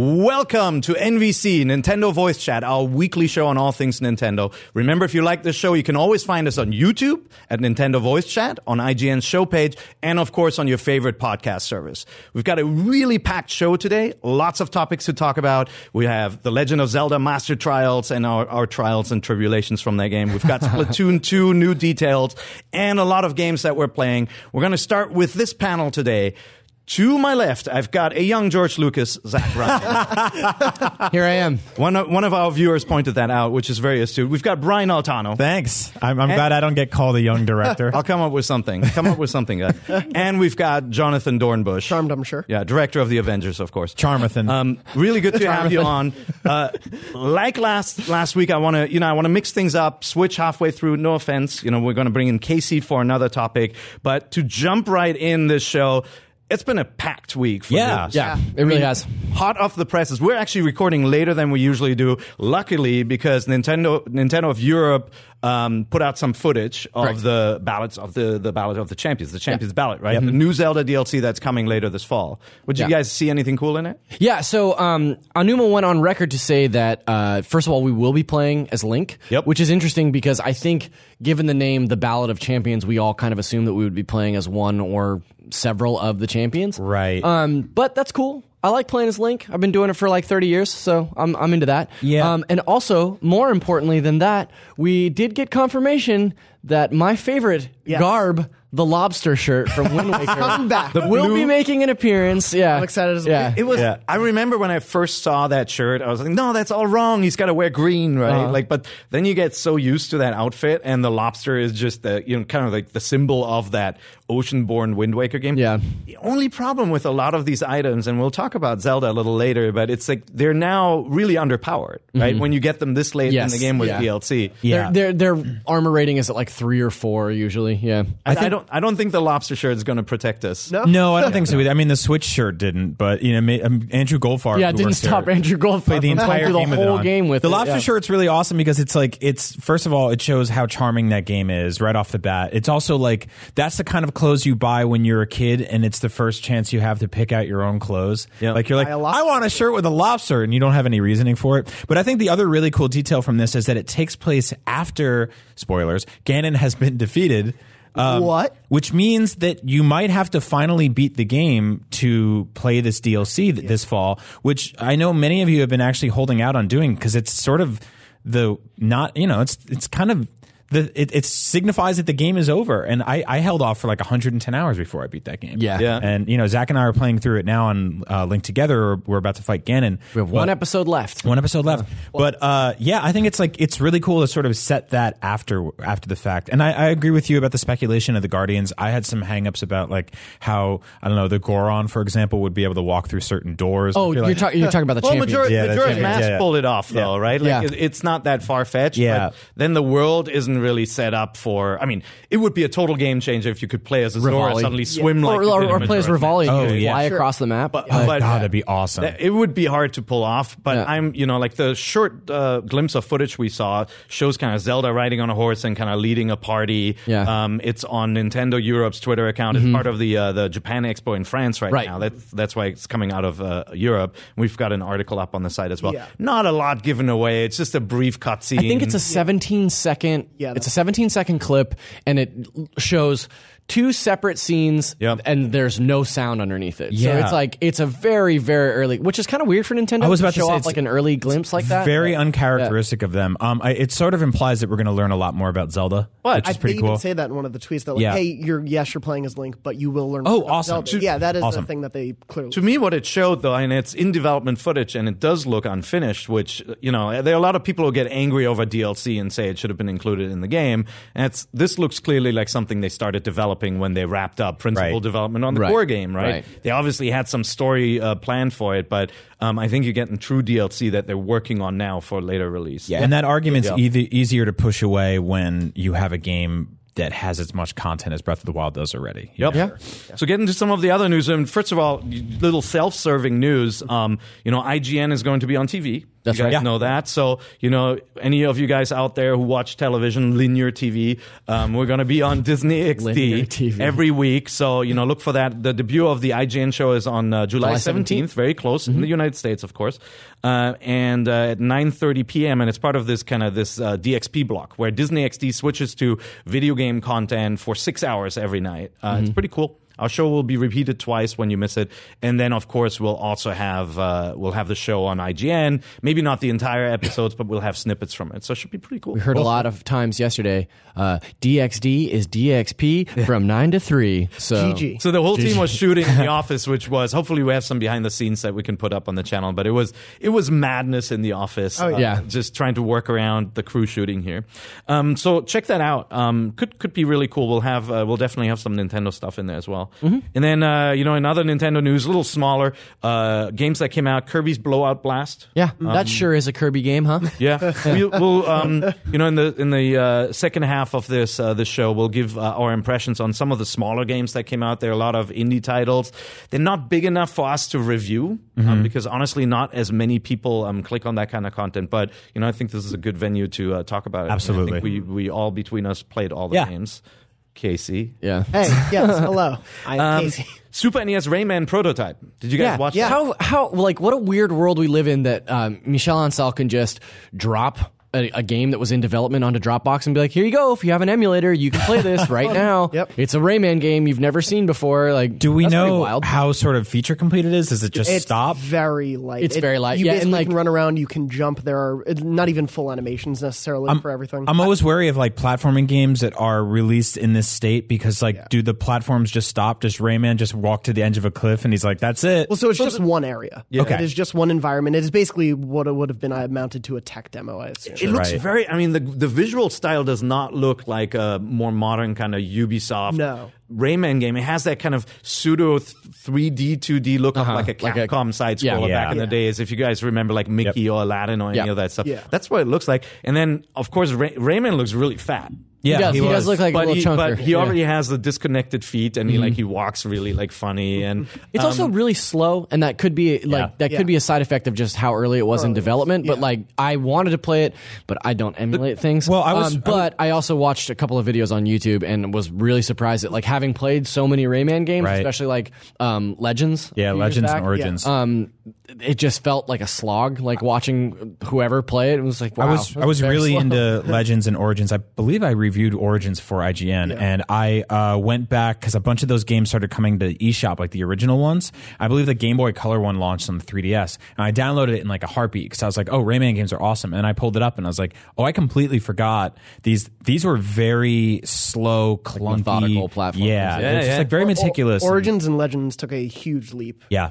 Welcome to NVC, Nintendo Voice Chat, our weekly show on all things Nintendo. Remember, if you like this show, you can always find us on YouTube at Nintendo Voice Chat, on IGN's show page, and of course on your favorite podcast service. We've got a really packed show today, lots of topics to talk about. We have The Legend of Zelda Master Trials and our, our trials and tribulations from that game. We've got Splatoon 2 new details and a lot of games that we're playing. We're going to start with this panel today. To my left, I've got a young George Lucas, Zach Ryan. Here I am. one, of, one of our viewers pointed that out, which is very astute. We've got Brian Altano. Thanks. I'm, I'm glad I don't get called a young director. I'll come up with something. Come up with something. guys. and we've got Jonathan Dornbush. Charmed, I'm sure. Yeah, director of the Avengers, of course. Charmathan. Um, really good to have you on. Uh, like last last week, I want to you know I want to mix things up, switch halfway through. No offense, you know we're going to bring in Casey for another topic, but to jump right in this show. It's been a packed week. For Yeah. news. Yeah, it really has. hot off the presses. We're actually recording later than we usually do. Luckily, because Nintendo Nintendo of Europe um, put out some footage of the ballots of the the ballad of the champions, the champions ballad, right? The new Zelda DLC that's coming later this fall. Would you Yeah. guys see anything cool in it? Yeah, so um, Aonuma went on record to say that, uh, first of all, we will be playing as Link, Yep. which is interesting because I think, given the name The Ballad of Champions, we all kind of assumed that we would be playing as one or several of the champions. Right. Um, but that's cool. I like playing as Link. I've been doing it for like 30 years, so I'm, I'm into that. Yeah. Um, and also, more importantly than that, we did get confirmation that my favorite Yes. garb, the lobster shirt from Wind Waker, Come back. The will blue- be making an appearance. Yeah. I'm excited as yeah. It was. Yeah. I remember when I first saw that shirt, I was like, "No, that's all wrong. He's got to wear green, right?" Uh-huh. Like, but then you get so used to that outfit, and the lobster is just the you know kind of like the symbol of that ocean-born Wind Waker game. Yeah. The only problem with a lot of these items, and we'll talk about Zelda a little later, but it's like they're now really underpowered, right? When you get them this late Mm-hmm. Yes. in the game with Yeah. DLC. yeah. Their, their their armor rating is at like three or four usually. Yeah. I, I don't. I don't think the lobster shirt is going to protect us. No? no, I don't think so either. I mean, the Switch shirt didn't, but you know, ma- um, Andrew Goldfarb. Yeah, it who didn't works stop there, Andrew Goldfarb Played the from playing entire through the game with it whole on. game with the it, lobster yeah. shirt's really awesome because it's like it's first of all it shows how charming that game is right off the bat. It's also like that's the kind of clothes you buy when you're a kid and it's the first chance you have to pick out your own clothes. Yeah. Like you're like Buy a lobster I want a shirt with a lobster and you don't have any reasoning for it. But I think the other really cool detail from this is that it takes place after spoilers. Ganon has been defeated. Um, What? Which means that you might have to finally beat the game to play this DLC th- this fall, which I know many of you have been actually holding out on doing because it's sort of the not, you know, it's it's kind of the it, it signifies that the game is over. And I, I held off for like 110 hours before I beat that game. Yeah. Yeah. And you know, Zach and I are playing through it now on uh, Link Together. We're about to fight Ganon. We have one episode left. One episode left, but uh, yeah, I think it's like it's really cool to sort of set that after after the fact. And I, I agree with you about the speculation of the Guardians. I had some hangups about like how I don't know the Goron, for example, would be able to walk through certain doors. Oh, you're, like- talk- you're talking about the Well, champions. Majora, Yeah, the Majora's champions, Mask yeah, yeah. pulled it off, though, Yeah. right? Like, Yeah. it, it's not that far fetched. Yeah. But then the world isn't really set up for. I mean, it would be a total game changer if you could play as a Zora Revali. suddenly swim like or, you or, or play as Majora's Revali and Oh, you yeah. fly Sure. across the map. But, Yeah. but God, that'd be awesome. it would be hard to pull off, but Yeah. I'm, you know, like the short uh, glimpse of footage we saw shows kind of Zelda riding on a horse and kind of leading a party. Yeah. Mm-hmm. Um, it's on Nintendo Europe's Twitter account. It's part of the uh, the Japan Expo in France right, Right. now. That's that's why it's coming out of uh, Europe. We've got an article up on the site as well. Yeah. Not a lot given away. It's just a brief cutscene. I think it's a 17 second. Yeah, it's a 17 second clip, and it shows two separate scenes, Yep. and there's no sound underneath it. So Yeah. it's like it's a very very early, which is kind of weird for Nintendo. I was about to show say, off it's like an early glimpse like that. Very Yeah. uncharacteristic of them. Um, I, it sort of implies that we're going to learn a lot more about Zelda, But which I, is they pretty cool. even say that in one of the tweets that like, Yeah. hey, you're yes, you're playing as Link, but you will learn. Oh, about awesome. Zelda. Yeah, that is Awesome. the thing that they clearly. to me, what it showed though, and it's in development footage, and it does look unfinished. Which you know, there are a lot of people who get angry over DLC and say it should have been included in the game. And it's this looks clearly like something they started developing when they wrapped up principal Right. development on the Right. core game. Right? Right. They obviously had some story uh, planned for it, but um, I think you're getting true DLC that they're working on now for later release. Yeah, And that argument's Yeah. either easier to push away when you have a game that has as much content as Breath of the Wild does already. Yep. Yeah. So get into some of the other news. And first of all, little self-serving news. Um, you know, IGN is going to be on TV. That's you guys right. know that. So, you know, any of you guys out there who watch television, linear TV, um, we're going to be on Disney XD every week. So, you know, look for that. The debut of the IGN show is on uh, July, July 17th, 17th. very close in the United States, of course. Uh, and uh, at 9.30 p.m. and it's part of this kind of this uh, DXP block where Disney XD switches to video game content for six hours every night. Uh, It's pretty cool. Our show will be repeated twice when you miss it, and then of course we'll also have uh, we'll have the show on IGN. Maybe not the entire episodes, but we'll have snippets from it. So it should be pretty cool. We heard a lot of times yesterday. Uh, DXD is DXP from nine to three. So GG. So the whole team was shooting in the office, which was hopefully we have some behind the scenes that we can put up on the channel. But it was it was madness in the office. Oh, uh, yeah. just trying to work around the crew shooting here. Um, so check that out. Um, could could be really cool. We'll have uh, we'll definitely have some Nintendo stuff in there as well. Mm-hmm. And then uh, you know in other Nintendo news, a little smaller uh, games that came out. Kirby's Blowout Blast. yeah, that sure is a Kirby game, huh? Yeah, we, we'll um, you know in the in the uh, second half of this uh, this show we'll give uh, our impressions on some of the smaller games that came out. There are a lot of indie titles. They're not big enough for us to review um, because honestly, not as many people um, click on that kind of content. But you know, I think this is a good venue to uh, talk about it. Absolutely. I think we we all between us played all the Yeah. games. Casey. Yeah. Hey, yes, hello. I'm Um, Casey. Super NES Rayman prototype. Did you guys watch that? How how like what a weird world we live in that um, Michel Ancel can just drop a, a game that was in development onto Dropbox and be like, here you go. If you have an emulator, you can play this right now. Yep. It's a Rayman game you've never seen before. Like, Do we know wild. how sort of feature complete it is? Does it just It's stop? very light. It's very light, You yeah, and, basically like- can run around. You can jump. There are not even full animations necessarily for everything. I'm always wary of like platforming games that are released in this state because like, do the platforms just stop? Does Rayman just walk to the edge of a cliff and he's like, "That's it"? well, so it's just one area. Okay. It is just one environment. It is basically what it would have been uh, I amounted to a tech demo. I assume. It looks Right. very. I mean, the the visual style does not look like a more modern kind of Ubisoft No. Rayman game. It has that kind of pseudo three D, two D look of uh-huh. like a Like a- Capcom side yeah. scroller Yeah. back in the days. If you guys remember, like Mickey or Aladdin or any Yep. of that stuff, Yeah. that's what it looks like. And then, of course, Ray- Rayman looks really fat. Yeah, he does. He, was. does look like a But little he, chunker. but he Yeah. already has the disconnected feet, and he like he walks really like funny, and It's also really slow, and that could be like Yeah. that Yeah. could be a side effect of just how early it was in development. But like, I wanted to play it, but I don't emulate things. Well, I was- Um, I but I, also watched a couple of videos on YouTube and was really surprised at like having played so many Rayman games, Right. especially like um, Legends. a yeah, few years Legends back. and Origins. Um, it just felt like a slog. Like watching whoever play it, it was like wow, I was I was really slow. into Legends and Origins. I believe I reviewed Origins for IGN, and I uh, went back because a bunch of those games started coming to eShop, like the original ones. I believe the Game Boy Color one launched on the 3DS, and I downloaded it in like a heartbeat because I was like, "Oh, Rayman games are awesome!" And I pulled it up, and I was like, "Oh, I completely forgot these. These were very slow, clunky, methodical platformers. Yeah, Yeah, it's yeah. just like very meticulous. and- Origins and Legends took a huge leap. Yeah. uh,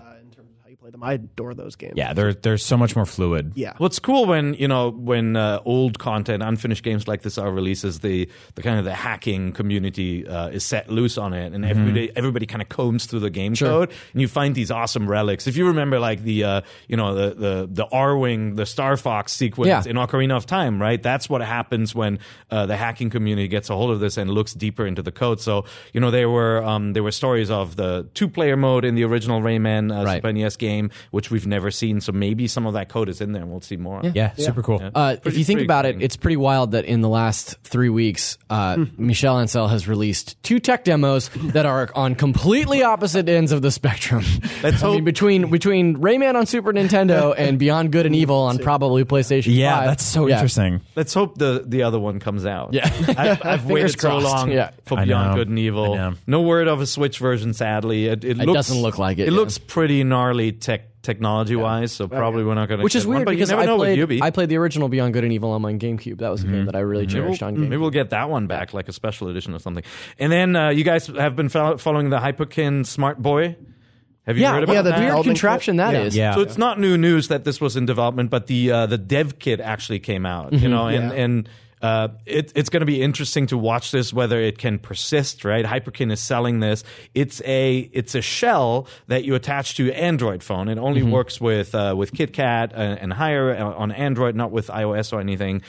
play them. I adore those games. yeah, they're they're so much more fluid. yeah. What's cool when you know when uh, old content, unfinished games like this are releases. The the kind of the hacking community uh, is set loose on it, and everybody everybody kind of combs through the game code, and you find these awesome relics. If you remember, like the uh, you know the the the R wing, the Star Fox sequence Yeah. in Ocarina of Time, right? That's what happens when uh, the hacking community gets a hold of this and looks deeper into the code. So you know there were um, there were stories of the two player mode in the original Rayman uh, Right. Super NES game, which we've never seen. So maybe some of that code is in there, and we'll see more. Yeah, super cool. Uh, if you think about exciting. it, it's pretty wild that in the last three weeks, uh, Michel Ancel has released two tech demos that are on completely opposite ends of the spectrum. Let's I mean, between between Rayman on Super Nintendo and Beyond Good and Evil on probably PlayStation. Yeah, 5. that's so Yeah. interesting. Let's hope the the other one comes out. Yeah. I, I've Fingers waited so crossed. long Yeah. for I Beyond know. Good and Evil. No word of a Switch version. Sadly, it, it, looks, doesn't look like it, It yeah. looks pretty gnarly tech technology wise. So probably we're not going to. Which is weird but because you never I know played with Ubi. I played the original Beyond Good and Evil on my GameCube. That was a game that I really cherished on GameCube. Maybe we'll get that one back, like a special edition or something. And then uh, you guys have been follow- following the Hyperkin Smart Boy. Have you Yeah, heard about that? yeah, the that? weird contraption that kit? is. Yeah. So it's not new news that this was in development, but the uh, the dev kit actually came out. You know, and and uh, it, it's going to be interesting to watch this whether it can persist. Right, Hyperkin is selling this. It's a it's a shell that you attach to Android phone. It only works with uh, with KitKat and, and higher uh, on Android, not with iOS or anything.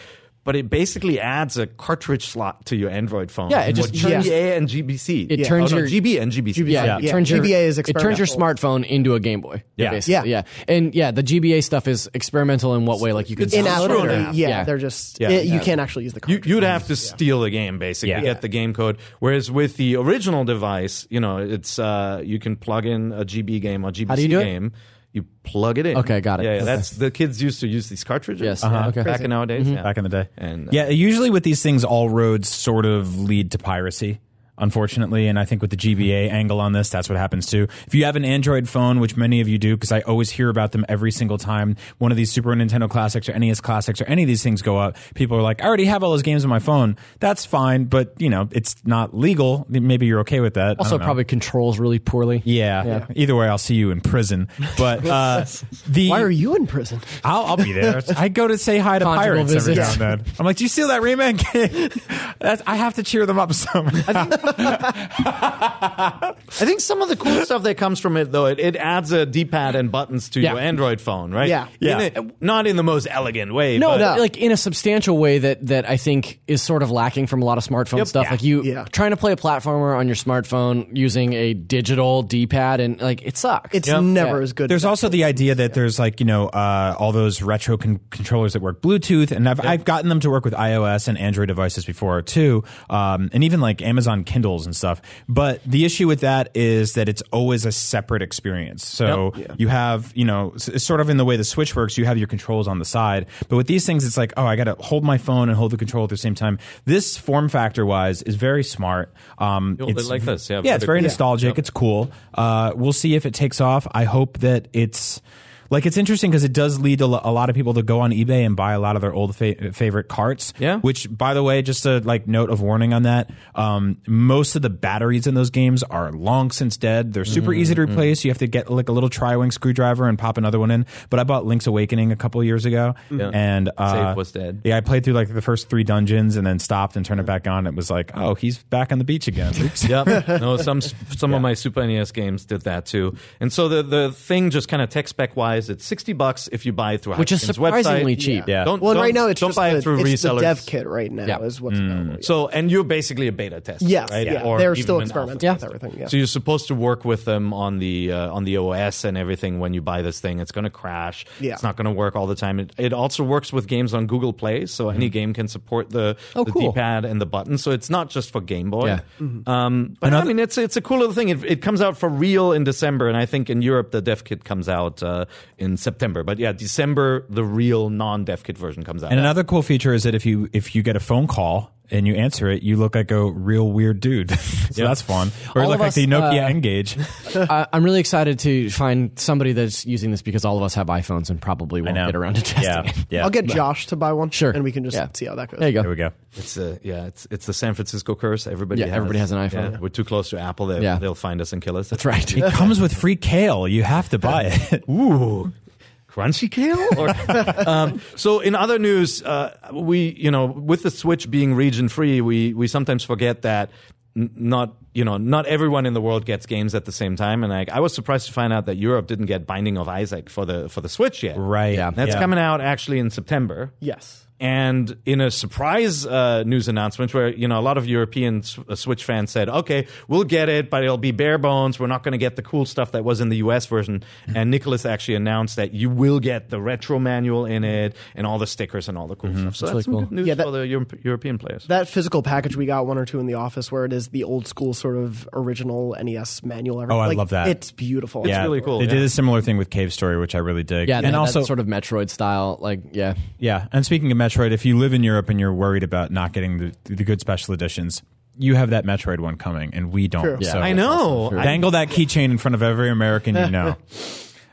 But it basically adds a cartridge slot to your Android phone. Yeah, it just turns- GBA and GBC. It Oh, turns no, your- GB and GBC. Yeah, Sorry. it turns your GBA is it turns your smartphone into a Game Boy. Yeah. basically. yeah, and yeah, the GBA stuff is experimental in what way? Like you can It's In app, literally, yeah, Yeah. they're just Yeah. it- you Yeah. can't actually use the you, you'd have to steal the game basically, Yeah. get the game code. Whereas with the original device, you know, it's uh, you can plug in a GB game or GBC do you do it? Game. You plug it in. Okay, got it. Yeah, yeah, Okay. that's the kids used to use these cartridges. Yes. Uh-huh. Okay. Back in nowadays, yeah. back in the day. And, uh, yeah, usually with these things, all roads sort of lead to piracy. Unfortunately, and I think with the GBA angle on this, that's what happens too. If you have an Android phone, which many of you do, because I always hear about them every single time one of these Super Nintendo Classics or NES Classics or any of these things go up, people are like, "I already have all those games on my phone." That's fine, but you know, it's not legal. Maybe you're okay with that. Also probably controls really poorly. Yeah. Either way, I'll see you in prison. But uh, the Why are you in prison? I'll, I'll be there. I go to say hi to Conjugal pirates every now and then. I'm like, do you steal that Rayman game? That's, I have to cheer them up some. I think some of the cool stuff that comes from it, though, it, it adds a D-pad and buttons to Yeah. your Android phone, right? Yeah. In Yeah. a- not in the most elegant way. No, but, like in a substantial way that that I think is sort of lacking from a lot of smartphone stuff. Yeah. Like you Yeah. trying to play a platformer on your smartphone using a digital D-pad and like it sucks. It's Yep. never Yeah. as good. There's also the idea that there's like you know uh, all those retro con- controllers that work Bluetooth, and I've, I've gotten them to work with iOS and Android devices before too, um, and even like Amazon Kindles and stuff. But the issue with that is that it's always a separate experience. So you have you know it's sort of in the way the Switch works, you have your controls on the side, but with these things, it's like oh I got to hold my phone and hold the control at the same time. This form factor wise is very smart. Um, it's like this, yeah, yeah, it's very vertical. nostalgic. It's cool. Uh, we'll see if it takes off. I hope that it's like it's interesting because it does lead to a lot of people to go on eBay and buy a lot of their old fa- favorite carts. Yeah. Which, by the way, just a like note of warning on that. Um, most of the batteries in those games are long since dead. They're super easy to replace. You have to get like a little tri-wing screwdriver and pop another one in. But I bought Link's Awakening a couple years ago, and uh, Save was dead. Yeah, I played through like the first three dungeons and then stopped and turned it back on. It was like, oh, he's back on the beach again. Oops. Yep. No, some some of my Super NES games did that too. And so the the thing just kind of tech spec wise, it's sixty bucks if you buy it through which is Hyperkin's surprisingly website. cheap. Yeah. Don't, well, don't, right now it's don't just buy the, it through it's the resellers. dev kit right now Yeah. is what's available. So and you're basically a beta tester. Yes, right? yeah. Or They're even still an experimenting alpha Yeah. with everything. Yeah. So you're supposed to work with them on the uh, on the OS and everything when you buy this thing. It's going to crash. Yeah. It's not going to work all the time. It, it also works with games on Google Play, so any game can support the, Oh, the cool. D-pad and the button. So it's not just for Game Boy. Yeah. Um, but I mean, it's it's a cool little thing. It, it comes out for real in December, and I think in Europe the dev kit comes out uh, in September. But yeah, December the real non-dev kit version comes out. And another cool feature is that if you if you get a phone call and you answer it, you look like a real weird dude. so that's fun. Or All look like us, the Nokia uh, N-Gage. I, I'm really excited to find somebody that's using this because all of us have iPhones and probably won't know. get around to testing Yeah, it. yeah. I'll get Josh to buy one. Sure. and we can just Yeah. see how that goes. There you go. There we go. It's a, yeah, it's it's the San Francisco curse. Everybody, Yeah, everybody has an iPhone. Yeah, we're too close to Apple. They, Yeah. They'll find us and kill us. That's right. It comes with free kale. You have to buy it. Ooh, crunchy kale. Or, um, so in other news, uh, we you know with the Switch being region free, we we sometimes forget that. n- Not you know not everyone in the world gets games at the same time, and I, I was surprised to find out that Europe didn't get Binding of Isaac for the for the Switch yet. Right. Yeah. That's Yeah. coming out actually in September. Yes. And in a surprise uh, news announcement, where you know a lot of European uh, Switch fans said, "Okay, we'll get it, but it'll be bare bones. We're not going to get the cool stuff that was in the US version." And Nicalis actually announced that you will get the retro manual in it and all the stickers and all the cool stuff. So that's, really some cool. good news Yeah, that- for the Euro- European players. That physical package we got one or two in the office where it is the old school sort of original NES manual. Oh, I Like, love that. It's beautiful. It's really cool, They yeah. did a similar thing with Cave Story, which I really dig. Yeah, and that, also that sort of Metroid style. Like, yeah, Yeah, and speaking of Metroid, if you live in Europe and you're worried about not getting the, the good special editions, you have that Metroid one coming, and we don't. True. Yeah. So I know. I- Dangle that keychain in front of every American you know.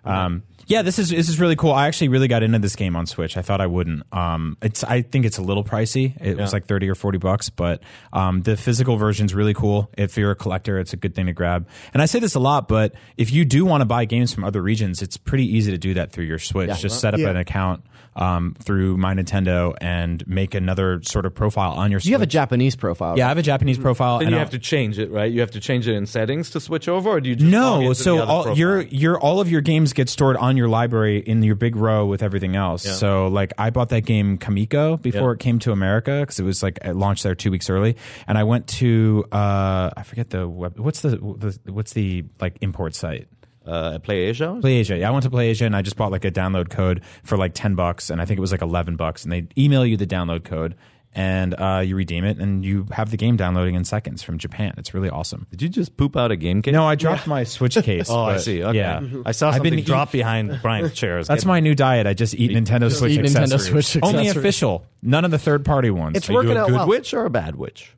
Um, yeah, this is this is really cool. I actually really got into this game on Switch. I thought I wouldn't. Um, it's I think it's a little pricey. It was like thirty or forty bucks, but um, the physical version's really cool. If you're a collector, it's a good thing to grab. And I say this a lot, but if you do want to buy games from other regions, it's pretty easy to do that through your Switch. Just set up Yeah. an account um, through My Nintendo and make another sort of profile on your. Switch. you have a Japanese profile. yeah, I have a Japanese profile, Then and you I'll- have to change it, right? You have to change it in settings to switch over, or do you just log no, into so the other all your your all of your games get stored on on your library in your big row with everything else. So like I bought that game Kamiko before Yeah. it came to America because it was like it launched there two weeks early, and I went to uh, I forget the web, what's the, the what's the like import site. Uh, Play Asia. Play Asia. Yeah, I went to Play Asia and I just bought like a download code for like ten bucks, and I think it was like eleven bucks, and they email you the download code. And uh, you redeem it, and you have the game downloading in seconds from Japan. It's really awesome. Did you just poop out a game case? No, I dropped my Switch case. Oh, I see. Okay. Yeah, I saw I've something been drop behind Brian's chairs. That's my new diet. I just eat Nintendo Switch eat Nintendo accessories. Only official. None of the third party ones. It's Are you working a out good well. witch or a bad witch?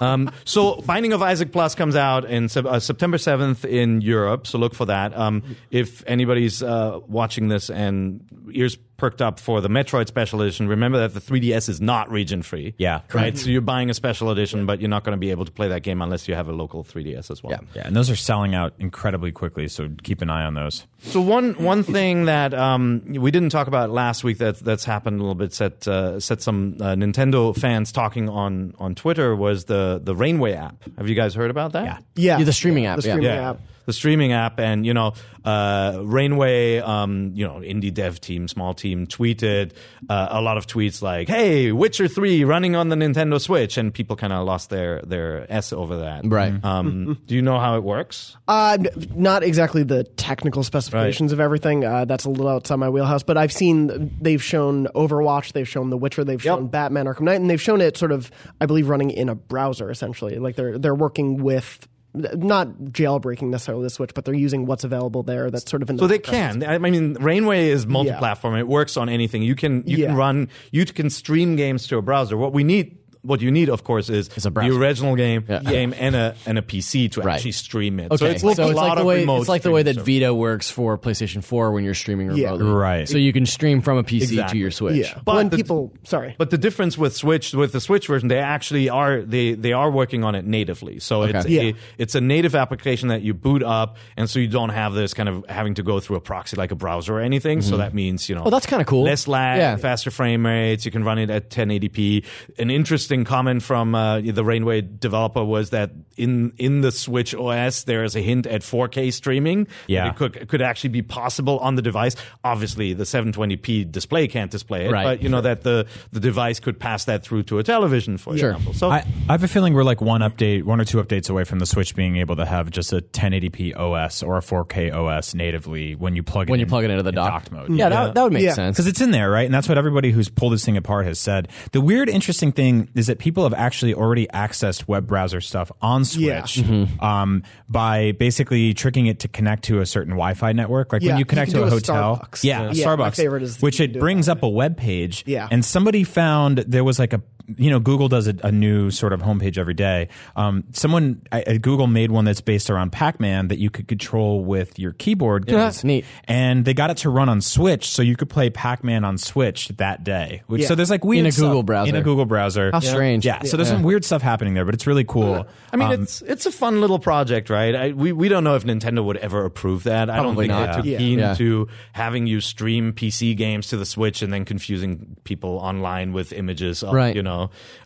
um, so, Binding of Isaac Plus comes out in Sep- uh, September 7th in Europe, so look for that. Um, if anybody's uh, watching this and ears perked up for the Metroid Special Edition, remember that the 3DS is not region free. Yeah. Right? So, you're buying a special edition, but you're not going to be able to play that game unless you have a local 3DS as well. yeah, yeah. and those are selling out incredibly quickly. So keep an eye on those. So one one thing that um, we didn't talk about last week that that's happened a little bit set uh, set some uh, Nintendo fans talking on on Twitter was the the Rainway app. Have you guys heard about that? Yeah. Yeah, Yeah, the streaming app, The streaming Yeah. app. The streaming app, and you know, uh, Rainway, um, you know, indie dev team, small team, tweeted uh, a lot of tweets like, "Hey, Witcher Three running on the Nintendo Switch," and people kind of lost their their s over that. Right. Um, do you know how it works? Uh, not exactly the technical specifications of everything. Uh, that's a little outside my wheelhouse. But I've seen they've shown Overwatch, they've shown The Witcher, they've shown Batman: Arkham Knight, and they've shown it sort of, I believe, running in a browser essentially. Like they're they're working with. Not jailbreaking necessarily the Switch, but they're using what's available there. That's sort of in the So they can. I mean, Rainway is multi-platform. It works on anything. You can you Yeah. can run you can stream games to a browser. What we need. What you need, of course, is, a the original game, Yeah. game, and a and a PC to Right. actually stream it. Okay, So it's like a lot like the of way it's like the way that streaming Vita works for PlayStation 4 when you're streaming Yeah. remotely. Right. So you can stream from a PC Exactly. to your Switch. yeah. But when the- people, sorry, But the difference with Switch, with the Switch version, they actually are they they are working on it natively. So it's Yeah. a, it's a native application that you boot up, and so you don't have this kind of having to go through a proxy like a browser or anything. So mm-hmm. that means you know, Oh, that's kinda cool. Less lag, Yeah. faster frame rates. You can run it at 1080p. An interesting comment from uh, the Rainway developer was that in in the Switch OS there is a hint at 4K streaming. Yeah. it could could actually be possible on the device. Obviously, the 720p display can't display it, Right. but you know that the the device could pass that through to a television, for Sure. example. So I, I have a feeling we're like one update, one or two updates away from the Switch being able to have just a 1080p OS or a 4K OS natively when you plug it When in, you plug it into the in dock. docked mode. Yeah, That, that would make Yeah. sense. because it's in there, right? And that's what everybody who's pulled this thing apart has said. The weird, interesting thing is that people have actually already accessed web browser stuff on Switch Yeah. Mm-hmm. um, by basically tricking it to connect to a certain Wi-Fi network. Like Yeah, when you you connect can to a a hotel, Starbucks. yeah, Yeah, Starbucks, favorite is which it brings up a web page. Yeah. and somebody found there was like a you know Google does a, a new sort of homepage every day. Um, someone at Google made one that's based around Pac-Man that you could control with your keyboard. Yeah, keys. neat. And they got it to run on Switch, so you could play Pac-Man on Switch that day. Which, Yeah. So there's like weird In a stuff- Google browser. In a Google browser. How strange. Yeah. So there's Yeah. some weird stuff happening there, but it's really cool. I mean, Um, it's it's a fun little project, right? I, we we don't know if Nintendo would ever approve that. I don't think not. they're too Yeah. keen Yeah. to having you stream PC games to the Switch and then confusing people online with images of Right. you know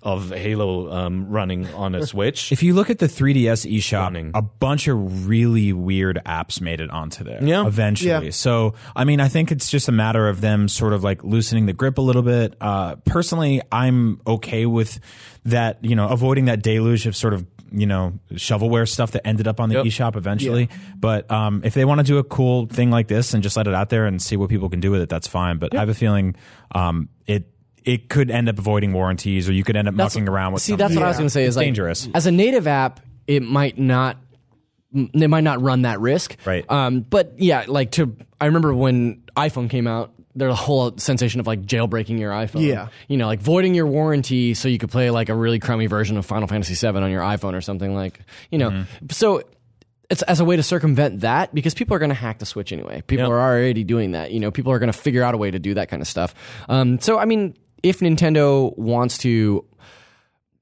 of Halo um, running on a Switch. If you look at the 3DS eShop, Running. a bunch of really weird apps made it onto there. Yeah. Eventually. Yeah. So, I mean, I think it's just a matter of them sort of like loosening the grip a little bit. Uh, personally, I'm okay with that, you know, avoiding that deluge of sort of, you know, shovelware stuff that ended up on the Yep. eShop eventually. But um, if they want to do a cool thing like this and just let it out there and see what people can do with it, that's fine. But I have a feeling um, it. It could end up avoiding warranties, or you could end up mucking around with. See, that's what I was going to say. Is It's like dangerous. as a native app, it might not. They might not run that risk, Right. Um, but yeah, like to I remember when iPhone came out, there's a whole sensation of like jailbreaking your iPhone. Yeah. you know, like voiding your warranty so you could play like a really crummy version of Final Fantasy VII on your iPhone or something like you know. So it's as a way to circumvent that because people are going to hack the Switch anyway. People Yep. are already doing that. You know, people are going to figure out a way to do that kind of stuff. Um, so I mean, if Nintendo wants to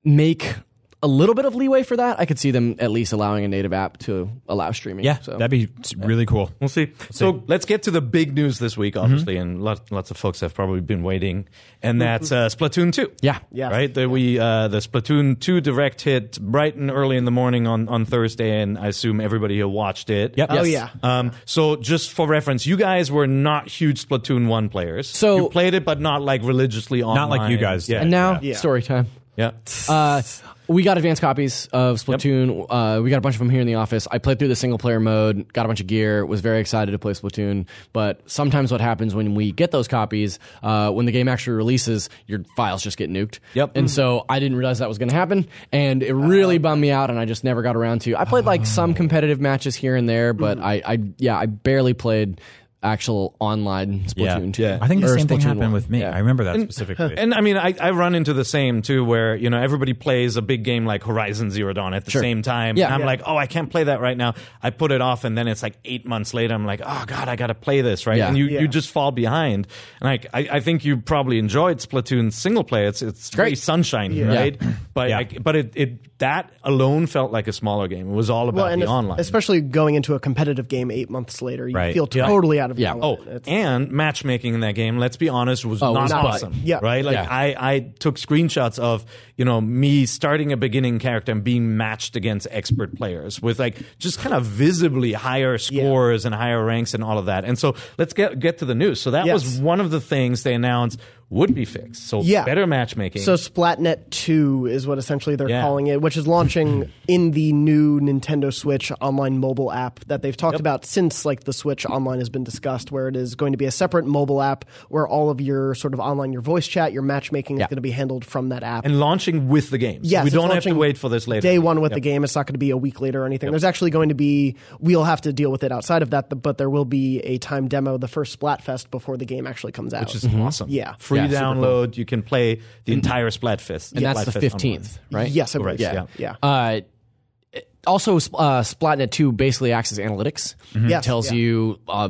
make a little bit of leeway for that, I could see them at least allowing a native app to allow streaming. Yeah, so. that'd be really cool. We'll see. so let's get to the big news this week, obviously, and lots, lots of folks have probably been waiting, and that's uh, Splatoon 2. Yeah. Yes. Right? The, we, uh, the Splatoon 2 direct hit bright and early in the morning on, on Thursday, and I assume everybody here watched it. Yep. Oh Yes. yeah. Um, so just for reference, you guys were not huge Splatoon 1 players. So- you played it, but not like religiously online. Not like you guys. Yeah. And now, Yeah. story time. yeah. Uh, we got advanced copies of Splatoon. Uh, we got a bunch of them here in the office. I played through the single player mode, got a bunch of gear, was very excited to play Splatoon. But sometimes what happens when we get those copies, uh, when the game actually releases, your files just get nuked. Yep. And so I didn't realize that was going to happen, and it really bummed me out. And I just never got around to. I played like some competitive matches here and there, but I, I, yeah, I barely played actual online Yeah. Splatoon 2. Yeah. I think the Or same thing Splatoon happened 1. with me. Yeah. I remember that specifically. And I mean, I, I run into the same too, where you know everybody plays a big game like Horizon Zero Dawn at the Sure. same time. Yeah. and I'm Yeah. like, oh, I can't play that right now. I put it off, and then it's like eight months later. I'm like, oh god, I got to play this right, Yeah. and you, Yeah. you just fall behind. And like, I, I think you probably enjoyed Splatoon single play. It's it's very great. sunshiny, Yeah. right? But Yeah. I, but it, it that alone felt like a smaller game. It was all about well, the es- online. especially going into a competitive game eight months later, you Right. feel Yeah. totally out of Yeah. Oh, element. It's- and matchmaking in that game, let's be honest, was Oh, not was butt. awesome. Yeah. Right? Like Yeah. I, I took screenshots of, you know, me starting a beginning character and being matched against expert players with like just kind of visibly higher scores and higher ranks and all of that. And so let's get get to the news. So that was one of the things they announced would be fixed. So Yeah. better matchmaking. So Splatnet 2 is what essentially they're Yeah. calling it, which is launching in the new Nintendo Switch online mobile app that they've talked about since like the Switch online has been discussed where it is going to be a separate mobile app where all of your sort of online your voice chat, your matchmaking Yeah. is going to be handled from that app. and launching with the game. So Yes, we don't have to wait for this later. Day one with Yep. the game. It's not going to be a week later or anything. There's actually going to be. We'll have to deal with it outside of that, but there will be a time demo, the first Splatfest before the game actually comes out. Which is mm-hmm. awesome. Yeah. Free Yeah, super download. You can play the entire Splatfest. And that's the Splatfest 15th, right? Yes, I believe. yeah. Yeah, yeah. Uh, also, uh, Splatnet 2 basically acts as analytics. Yes, It tells yeah. you uh,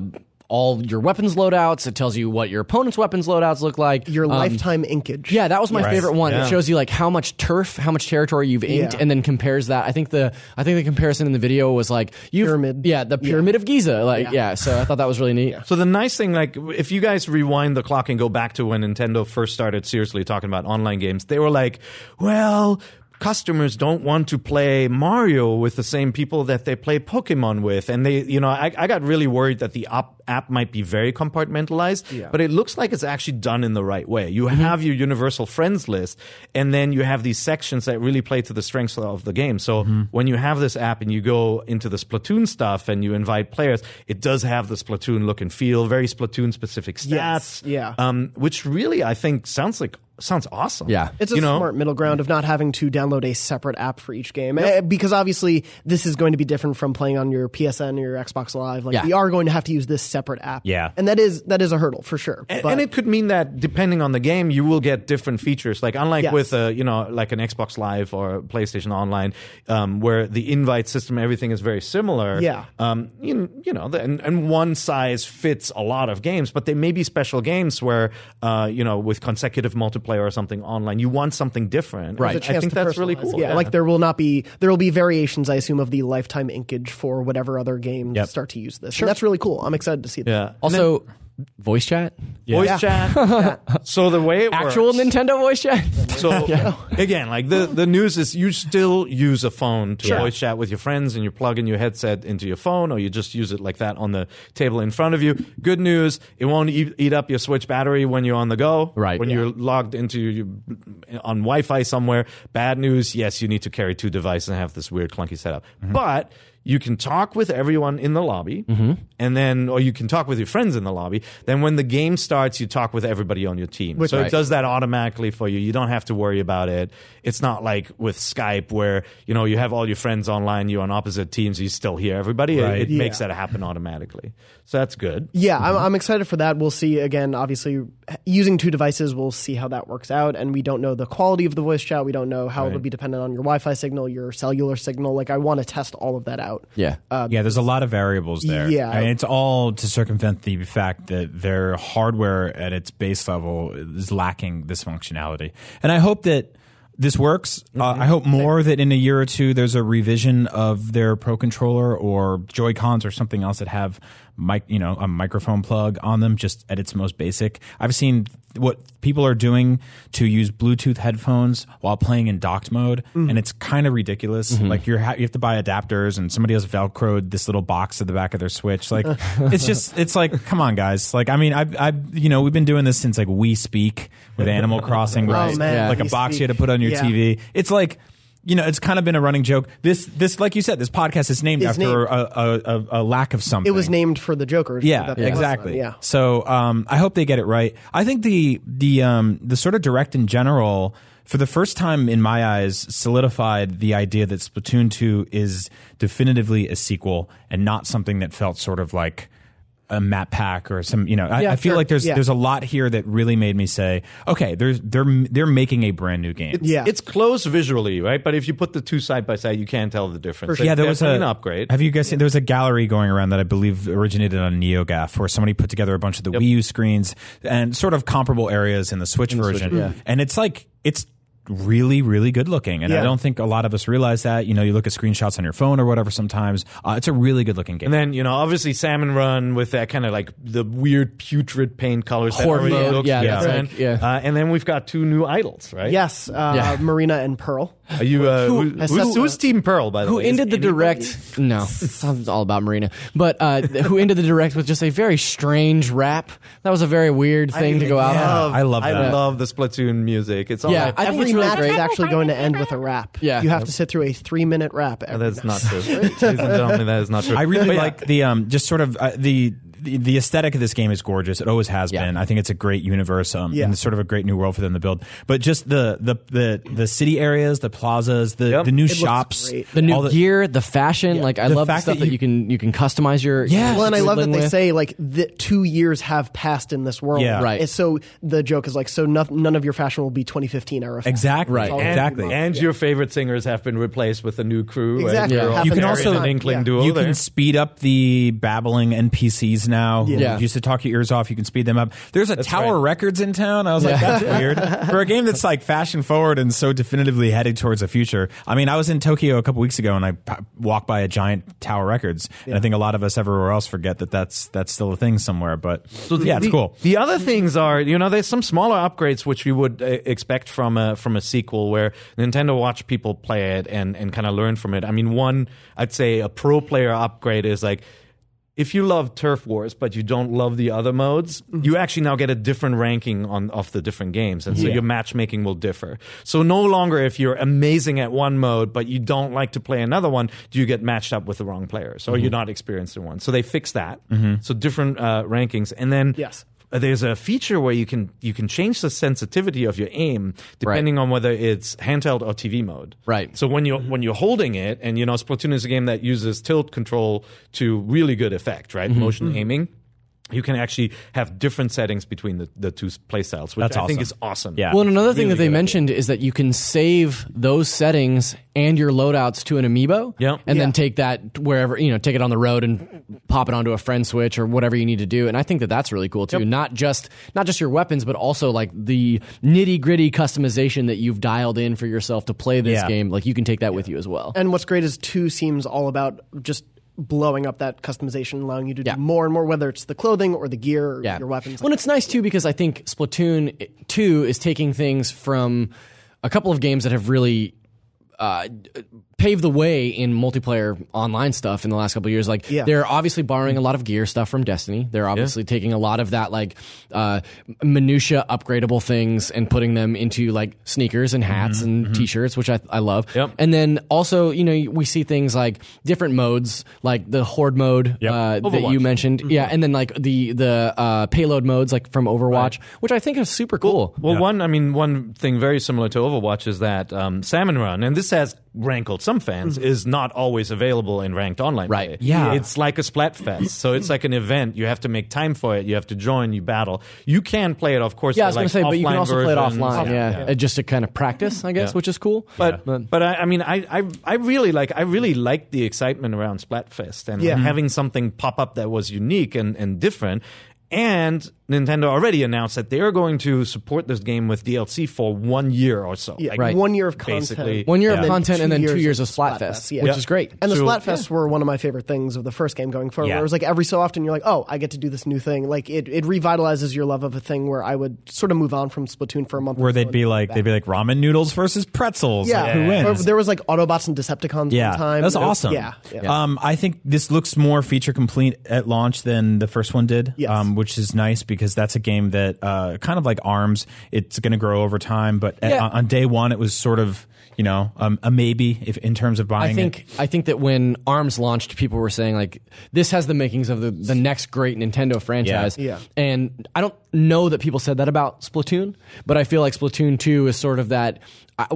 all your weapons loadouts. It tells you what your opponent's weapons loadouts look like. Your Um, lifetime inkage. Yeah, that was my favorite one. Yeah. It shows you like how much turf, how much territory you've inked, Yeah. and then compares that. I think the I think the comparison in the video was like you Pyramid. Yeah, the pyramid of Giza. Like yeah. Yeah. so I thought that was really neat. So the nice thing, like, if you guys rewind the clock and go back to when Nintendo first started seriously talking about online games, they were like, well, customers don't want to play Mario with the same people that they play Pokemon with. And they, you know, I, I got really worried that the app, app might be very compartmentalized, but it looks like it's actually done in the right way. You have your universal friends list, and then you have these sections that really play to the strengths of the game. So when you have this app and you go into the Splatoon stuff and you invite players, it does have the Splatoon look and feel, very Splatoon specific stats. Yes, yeah. Um, which really I think sounds like sounds awesome. Yeah. It's a you know, smart middle ground of not having to download a separate app for each game. Eh, Because obviously, this is going to be different from playing on your PSN or your Xbox Live. Like, Yeah. you are going to have to use this separate app. Yeah. And that is that is a hurdle for sure. And, But- and it could mean that depending on the game, you will get different features. Like unlike Yes. with a you know like an Xbox Live or PlayStation Online, um, where the invite system everything is very similar. Yeah. Um, you, you know, the, and, and one size fits a lot of games, but there may be special games where uh, you know with consecutive multiplayer or something online, you want something different. Right. There's a I chance think that's really cool. Yeah, like there will not be there will be variations, I assume, of the lifetime inkage for whatever other games Yep. start to use this. And that's really cool. I'm excited to see that. yeah. Also, voice chat, Voice Yeah. chat. so the way it works. actual works, Nintendo voice chat. So again, like the, the news is you still use a phone to Sure. voice chat with your friends and you plug in your headset into your phone or you just use it like that on the table in front of you. Good news, it won't eat, eat up your Switch battery when you're on the go. Right. When Yeah. you're logged into your, on Wi-Fi somewhere. Bad news, yes, you need to carry two devices and have this weird clunky setup. Mm-hmm. But you can talk with everyone in the lobby mm-hmm. and then or you can talk with your friends in the lobby then when the game starts you talk with everybody on your team so right. it does that automatically for you you don't have to worry about it it's not like with skype where you know you have all your friends online you're on opposite teams you still hear everybody It- Right. it, makes Yeah. that happen automatically so that's good Yeah, I'm, I'm excited for that. We'll see again. Obviously, using two devices, we'll see how that works out. And we don't know the quality of the voice chat. We don't know how it'll be dependent on your Wi-Fi signal, your cellular signal. Like, I want to test all of that out. Yeah. yeah, there's a lot of variables there. Yeah. and it's all to circumvent the fact that their hardware at its base level is lacking this functionality. And I hope that this works. Uh, Mm-hmm. I hope more that in a year or two there's a revision of their Pro controller or Joy Cons or something else that have mic, you know, a microphone plug on them, just at its most basic. I've seen what people are doing to use Bluetooth headphones while playing in docked mode, Mm. and it's kind of ridiculous. Like you're ha- you have to buy adapters, and somebody has velcroed this little box at the back of their Switch. Like it's just it's like come on, guys. Like I mean, I I you know we've been doing this since like Wii Speak with Animal Crossing, where Oh, man, like a box you had to put on your Yeah. TV. It's like. You know, it's kind of been a running joke. This, this, like you said, this podcast is named It's after named- A, a, a, a lack of something. It was named for the Joker. Yeah, that they worked exactly. Yeah. So um, I hope they get it right. I think the the um, the sort of direct in general, for the first time in my eyes, solidified the idea that Splatoon two is definitively a sequel and not something that felt sort of like a map pack or some you know I, Yeah, I feel sure. like there's Yeah. there's a lot here that really made me say okay there's they're they're making a brand new game Yeah. It's close visually, right? But if you put the two side by side, you can't tell the difference. yeah, there was a an upgrade. Have you guys seen? There was a gallery going around that I believe originated on NeoGAF, where somebody put together a bunch of the Wii U screens and sort of comparable areas in the Switch version. Yeah, And it's like it's really, really good looking. And I don't think a lot of us realize that. You know, you look at screenshots on your phone or whatever. Sometimes uh, it's a really good looking game. And then you know, obviously, Salmon Run with that kind of like the weird putrid paint colors. that Horde already mode, looks yeah, that's different. like- yeah. Uh, and then we've got two new idols, right? Yes, uh, Yeah. Marina and Pearl. Are you? Uh, Who- who, has who's, some- who's Team Pearl? By the who way, Who ended the anybody- direct no it's all about marina but uh, who ended the direct with just a very strange rap that was a very weird thing to go out Yeah, on I love I love the Splatoon music. It's all Yeah, that- I think Every it's really match great. is actually going to end with a rap. Yeah. you have to sit through a three-minute rap. every that's match. not true. Ladies and gentlemen, that is not true. I really But yeah, like the um, just sort of uh, the. The, the aesthetic of this game is gorgeous. It always has Yeah. been. I think it's a great universe, um, Yeah. and it's sort of a great new world for them to build. But just the the the, the city areas, the plazas, the, Yep. the new It shops, the new all gear the fashion like i The love the stuff that that you- you, can you can customize your Yeah. Well, and I love that they with. say like the two years have passed in this world. Yeah. Right. And so the joke is like, so no, none of your fashion will be 2015 era. fashion. Exactly. Right. And, Exactly. And your favorite singers have been replaced with a new crew. Exactly. you're Yeah. You can also- an Inkling duo you can speed up the babbling NPCs now. Yeah. used to talk your ears off. You can speed them up. There's a Tower right. Records in town. I was like, that's weird for a game that's like fashion forward and so definitively headed towards the future. I mean, I was in Tokyo a couple weeks ago and I p- walked by a giant Tower Records, and I think a lot of us everywhere else forget that that's that's still a thing somewhere. But so yeah, it's the, cool. The other things are, you know, there's some smaller upgrades which you would uh, expect from a from a sequel where Nintendo watch people play it and and kind of learn from it. I mean, one I'd say a pro player upgrade is like if you love Turf Wars but you don't love the other modes, mm-hmm. you actually now get a different ranking on of the different games, and so your matchmaking will differ. So no longer if you're amazing at one mode but you don't like to play another one, do you get matched up with the wrong players or you're mm-hmm. not experienced in one. So they fix that. Mm-hmm. So different uh, rankings, and then Yes. Uh, there's a feature where you can you can change the sensitivity of your aim depending on whether it's handheld or TV mode. Right. So when you when you're holding it, and you know Splatoon is a game that uses tilt control to really good effect, right? Motion aiming. You can actually have different settings between the, the two play styles, which That's I think is awesome. Yeah. Well, and another thing Really that they good idea. mentioned is that you can save those settings and your loadouts to an amiibo, Yep. and Yeah. then take that wherever you know, take it on the road and pop it onto a friend switch or whatever you need to do. And I think that that's really cool too. Not just not just your weapons, but also like the nitty gritty customization that you've dialed in for yourself to play this Yeah. game. Like you can take that with you as well. And what's great is two seems all about just blowing up that customization, allowing you to Yeah. do more and more, whether it's the clothing or the gear or yeah. your weapons. Well, it's nice too because I think Splatoon 2 is taking things from a couple of games that have really uh, paved the way in multiplayer online stuff in the last couple of years. Like Yeah. they're obviously borrowing a lot of gear stuff from Destiny. They're obviously taking a lot of that like uh, minutia upgradable things and putting them into like sneakers and hats and t-shirts, which I, I love. Yep. And then also, you know, we see things like different modes, like the horde mode Yep. uh, that you mentioned. Yeah, and then like the the uh, payload modes like from Overwatch, which I think is super cool. Well, one, I mean, one thing very similar to Overwatch is that um, Salmon Run, and this has rankled some fans, is not always available in ranked online. Right. play. Yeah. It's like a Splatfest. so it's like an event. You have to make time for it. You have to join, you battle. You can play it, of course. yeah, I was like going to say, but you can offline also play it offline. Yeah, Uh, just to kind of practice, I guess, Yeah. which is cool. But But- but I, I mean I, I I really like I really like the excitement around Splatfest and Yeah. having something pop up that was unique and, and different. And Nintendo already announced that they're going to support this game with DLC for one year or so. Yeah, Like, Right. one year of Basically- content, One year Yeah. of content and then two years of Splatfest, Splatfest, yeah. which Yeah. is great. And the So- Splatfests were one of my favorite things of the first game going forward. Yeah. It was like every so often you're like, oh, I get to do this new thing. Like it, it revitalizes your love of a thing where I would sort of move on from Splatoon for a month. Where so they'd and be like they'd be like ramen noodles versus pretzels. yeah, Like, who Or wins? there was like Autobots and Decepticons Yeah, one time. that's You know? awesome. Yeah, yeah. Um, I think this looks more feature complete at launch than the first one did, Yes. um, which is nice because that's a game that uh, kind of like Arms. It's going to grow over time, but Yeah. on, on day one, it was sort of you know um, a maybe if in terms of buying I think it. I think that when Arms launched, people were saying like this has the makings of the, the next great Nintendo franchise. Yeah. And I don't know that people said that about Splatoon, but I feel like Splatoon 2 is sort of that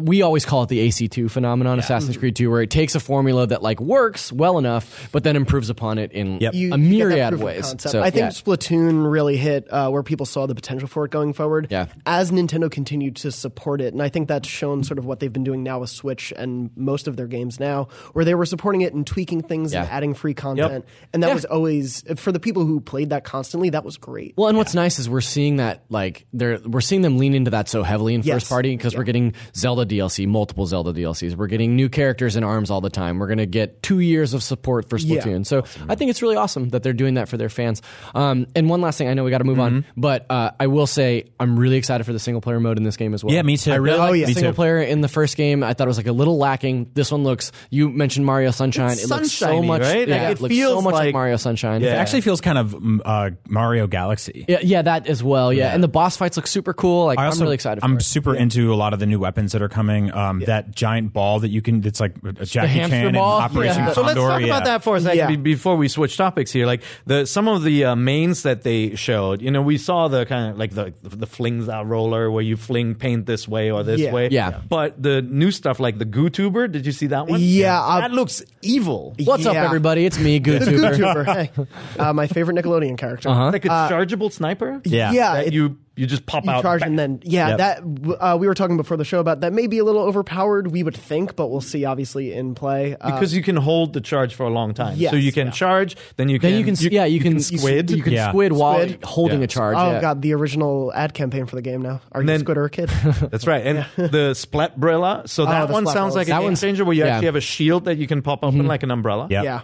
we always call it the AC2 phenomenon, Assassin's Creed 2, where it takes a formula that like works well enough, but then improves upon it in Yep. You- a you get that myriad of of ways. concept. So I think yeah. Splatoon really hit uh, where people saw the potential for it going forward. Yeah. As Nintendo continued to support it, and I think that's shown sort of what they've been doing now with Switch and most of their games now, where they were supporting it and tweaking things and adding free content, and that Yeah. was always for the people who played that constantly. That was great. Well, and what's nice is we're seeing that like they're we're seeing them lean into that so heavily in Yes. first party because we're getting Zelda DLC, multiple Zelda DLCs. We're getting new characters in Arms all the time. We're going to get two years of support for Yeah. Splatoon. So I think it's really awesome that they're doing that for their fans. Um, and one last thing, I know we got to move on, but uh, I will say I'm really excited for the single player mode in this game as well. Yeah, me too. I really Oh, like yeah. the single too. player in the first game. I thought it was like a little lacking. This one looks. You mentioned Mario Sunshine. It's it looks so much. right? Yeah, Like, it, it looks so feels much like, like- Mario Sunshine. Yeah. It actually feels kind of mm, uh, Mario Galaxy. Yeah, yeah, that as well. Yeah. and the boss fights look super cool. Like I I'm really excited. For I'm it. super into a lot of the new weapons that are coming. Um, That giant ball that you can, it's like a Jackie hamster Chan and? Operation Yeah. So let's talk yeah. about that for a second Yeah. before we switch topics here. Like the some of the uh, mains that they showed, you know, we saw the kind of like the the Flingza Roller where you fling paint this way or this Yeah. way. Yeah. But the new stuff like the GooTuber, did you see that one? Yeah, uh, that looks evil. What's up, everybody? It's me, The GoodTuber. GoTuber, hey, uh, my favorite Nickelodeon character. Uh-huh. Like a chargeable sniper. Yeah. Yeah, That it- you you just pop you out. charge bang. and then yeah Yep. that uh, we were talking before the show about that may be a little overpowered we would think but we'll see obviously in play uh, because you can hold the charge for a long time. Yes, so you can yeah. charge, then you can Then you can, yeah, you, can, squid. You can Yeah. squid while Squid. holding Yeah. a charge. oh yeah. god the original ad campaign for the game now are you then- a squid or a kid That's right. And the Splatbrella. So that Oh, the one sounds like That an game one's- changer where you yeah. actually have a shield that you can pop open like an umbrella. Yeah. yeah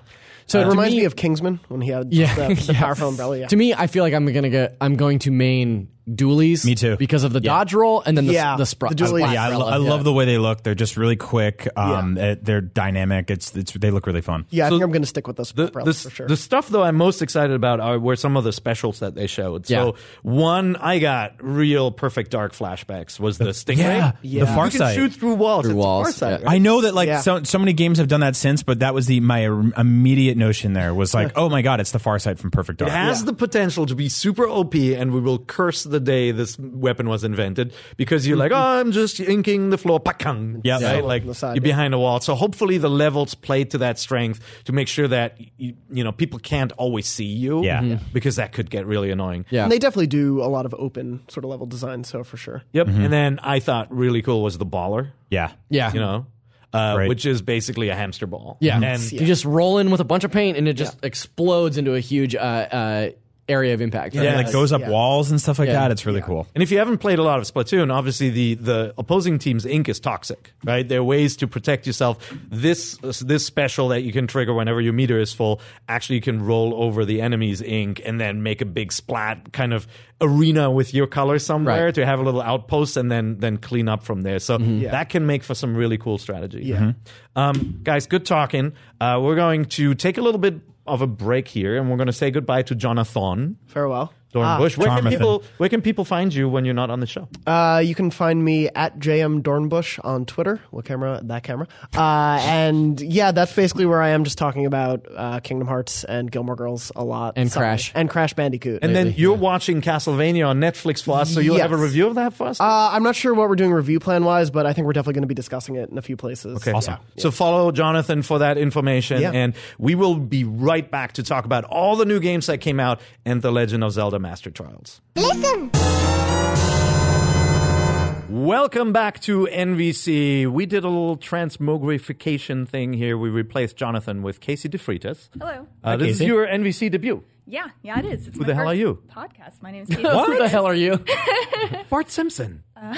So so it to reminds me- me, of Kingsman when he had Yeah, the, the yeah. powerful umbrella yeah To me, I feel like I'm gonna get. I'm going to main dualies. Me too. Because of the Yeah. dodge roll and then the Yeah, the, spr- the dualies. Yeah, I, lo- I love the way they look. They're just really quick. Um, uh, They're dynamic. It's, it's they look really fun. yeah I think I'm going to stick with this The, umbrella the, for sure the stuff though I'm most excited about are were some of the specials that they showed. So Yeah. one I got real perfect dark flashbacks was the Stingray. Yeah, Yeah. the Far You can shoot through walls. Through It's walls, FarSight, yeah. right? I know that like Yeah. so so many games have done that since, but that was the my immediate notion. There was like, oh my god, it's the FarSight from Perfect Dark. It has the potential to be super OP, and we will curse the day this weapon was invented because you're like, oh, I'm just inking the floor, pakang. Yep. right? Yeah. like the side, you're yeah. behind a wall. So hopefully the levels play to that strength to make sure that you, you know people can't always see you. Yeah. Mhm. because that could get really annoying. Yeah. and they definitely do a lot of open sort of level design so for sure Yep. And then I thought really cool was the baller. yeah, yeah. You know. Uh, Right. Which is basically a hamster ball. Yeah. And You just roll in with a bunch of paint and it just explodes into a huge uh, uh, area of impact. yeah, it like goes up Yeah. walls and stuff like Yeah. that. It's really cool. And if you haven't played a lot of Splatoon, obviously the, the opposing team's ink is toxic, right? There are ways to protect yourself. This this special that you can trigger whenever your meter is full, actually you can roll over the enemy's ink and then make a big splat kind of arena with your color somewhere Right. to have a little outpost and then then clean up from there. So that can make for some really cool strategy. Yeah. Um, guys, good talking. Uh, we're going to take a little bit of a break here and we're going to say goodbye to Jonathan. farewell Dornbush. where can Jonathan. people where can people find you when you're not on the show? Uh, you can find me at JM Dornbush on Twitter. What camera? That camera. Uh, and yeah, that's basically where I am just talking about uh, Kingdom Hearts and Gilmore Girls a lot. And Sorry. Crash. And Crash Bandicoot. And then you're watching Castlevania on Netflix for us, so you'll have a review of that for us. uh, I'm not sure what we're doing review plan wise, but I think we're definitely going to be discussing it in a few places. Okay. Awesome. So follow Jonathan for that information, Yeah. and we will be right back to talk about all the new games that came out and The Legend of Zelda Master Trials. Listen. Welcome back to NVC. We did a little transmogrification thing here. We replaced Jonathan with Casey DeFreitas. Hello. Uh, this Casey. is your NVC debut. Yeah, yeah, it is. It's Who my the hell first are you? Podcast. My name is Kate. Who the hell are you? Bart Simpson.